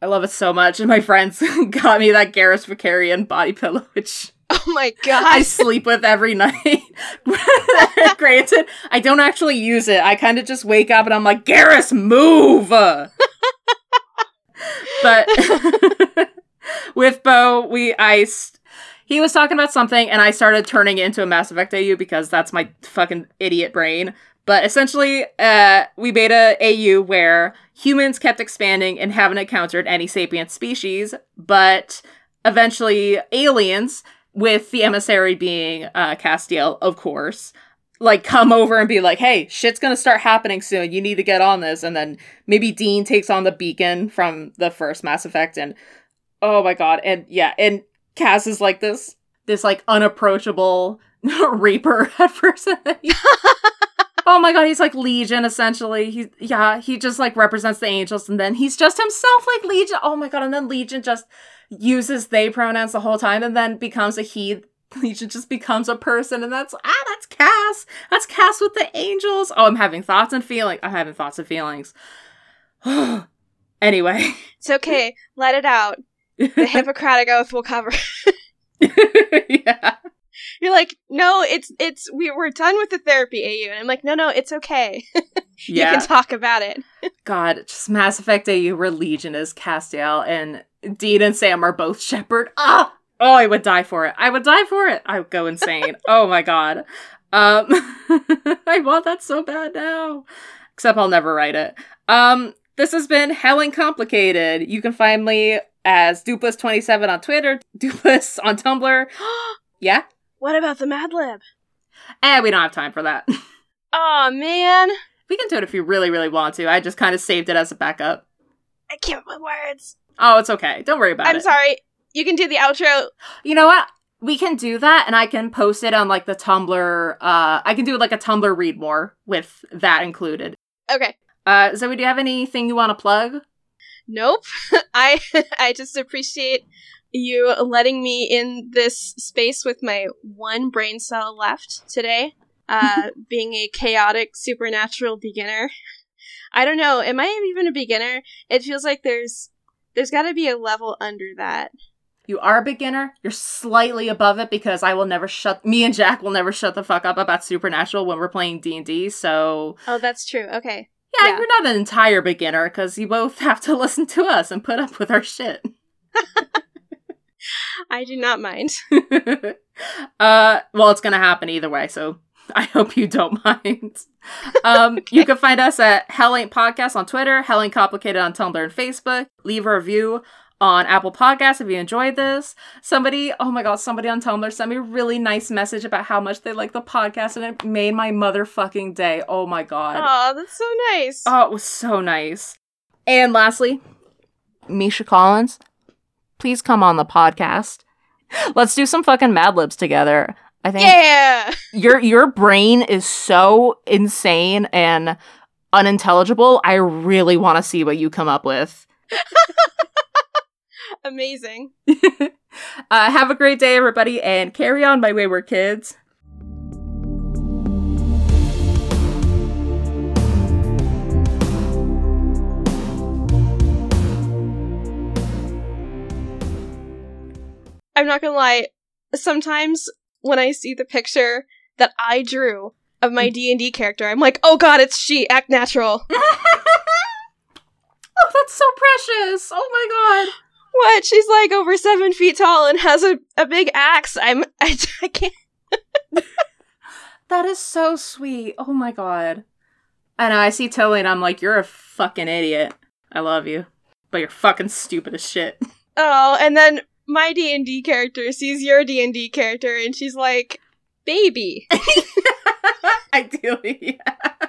[SPEAKER 1] I love it so much. And my friends [laughs] got me that Garrus Vakarian body pillow, [laughs] which
[SPEAKER 2] Oh my god.
[SPEAKER 1] I sleep with every night. [laughs] Granted, I don't actually use it. I kind of just wake up and I'm like, Garrus, move! but with Bo, we I he was talking about something and I started turning it into a Mass Effect AU because that's my fucking idiot brain. But essentially, uh, we made a AU where humans kept expanding and haven't encountered any sapient species, but eventually aliens, with the emissary being uh, Castiel, of course, like come over and be like, "Hey, shit's gonna start happening soon. You need to get on this." And then maybe Dean takes on the beacon from the first Mass Effect, and oh my god, and yeah, and Cass is like this, this like unapproachable [laughs] reaper at first. [laughs] [laughs] oh my god, he's like Legion essentially. He yeah, he just like represents the angels, and then he's just himself like Legion. Oh my god, and then Legion just uses they pronouns the whole time, and then becomes a he. [laughs] Legion just becomes a person, and that's ah, that's Cass. That's Cass with the angels. Oh, I'm having thoughts and feelings. I'm having thoughts and feelings. [sighs] anyway,
[SPEAKER 2] it's okay. Let it out. The [laughs] Hippocratic Oath will cover. [laughs]
[SPEAKER 1] yeah.
[SPEAKER 2] You're like, no, it's it's we we're done with the therapy, AU, and I'm like, no, no, it's okay. yeah. [laughs] You can talk about it. [laughs]
[SPEAKER 1] God, just Mass Effect AU where Legion is Castiel and Dean and Sam are both Shepard. Ah, oh, I would die for it. I would die for it. I would go insane. [laughs] oh my god. Um, I want that so bad now. Except I'll never write it. Um, this has been Hell Ain't Complicated. You can find me as Dupless27 on Twitter, Dupless on Tumblr. [gasps] yeah?
[SPEAKER 2] What about the Mad Lib?
[SPEAKER 1] Eh, we don't have time for that. [laughs]
[SPEAKER 2] oh man.
[SPEAKER 1] We can do it if you really, really want to. I just kind of saved it as a backup.
[SPEAKER 2] I can't put words.
[SPEAKER 1] Oh, it's okay. Don't worry about
[SPEAKER 2] I'm
[SPEAKER 1] it.
[SPEAKER 2] I'm sorry. You can do the outro.
[SPEAKER 1] You know what? We can do that and I can post it on like the Tumblr. Uh I can do like a Tumblr read more with that included.
[SPEAKER 2] Okay.
[SPEAKER 1] Uh Zoe, do you have anything you want to plug?
[SPEAKER 2] Nope. [laughs] I [laughs] I just appreciate you letting me in this space with my one brain cell left today, [laughs] uh, being a chaotic supernatural beginner. I don't know. Am I even a beginner? It feels like there's there's got to be a level under that.
[SPEAKER 1] You are a beginner. You're slightly above it because I will never shut. Me and Jack will never shut the fuck up about supernatural when we're playing D and D. So.
[SPEAKER 2] Oh, that's true. Okay.
[SPEAKER 1] Yeah, yeah, you're not an entire beginner because you both [laughs] have to listen to us and put up with our shit. [laughs] [laughs]
[SPEAKER 2] I do not mind. [laughs]
[SPEAKER 1] uh, well, it's gonna happen either way, so [laughs] I hope you don't mind. Um, you can find us at Hell Ain't Podcast on Twitter, Hell Ain't Complicated on Tumblr and Facebook. Leave a review on Apple Podcasts if you enjoyed this. Somebody, oh my god, somebody on Tumblr sent me a really nice message about how much they like the podcast and it made my motherfucking day. Oh my god.
[SPEAKER 2] Oh, that's so nice.
[SPEAKER 1] Oh, it was so nice. And lastly, Misha Collins, please come on the podcast. Let's do some fucking Mad Libs together. I think
[SPEAKER 2] Yeah. [laughs]
[SPEAKER 1] your your brain is so insane and unintelligible. I really want to see what you come up with.
[SPEAKER 2] Amazing. [laughs]
[SPEAKER 1] uh, have a great day, everybody, and carry on, my wayward kids.
[SPEAKER 2] I'm not gonna lie. Sometimes when I see the picture that I drew of my mm. D and D character, I'm like, oh god, it's she. Act natural. [laughs]
[SPEAKER 1] oh, that's so precious. Oh my god.
[SPEAKER 2] What? She's like over seven feet tall and has a, a big axe. I'm I, [laughs] I can't.
[SPEAKER 1] that is so sweet. Oh my god. I know. I see Tilly and I'm like, you're a fucking idiot. I love you, but you're fucking stupid as shit.
[SPEAKER 2] Oh, and then my D and D character sees your D and D character, and she's like, "Baby." [laughs]
[SPEAKER 1] Ideally, yeah.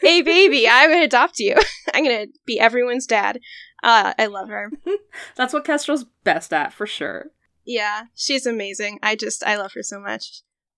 [SPEAKER 2] hey, baby, I'm gonna adopt you. [laughs] I'm gonna be everyone's dad. Uh, I love her. [laughs]
[SPEAKER 1] That's what Kestrel's best at, for sure.
[SPEAKER 2] Yeah, she's amazing. I just, I love her so much.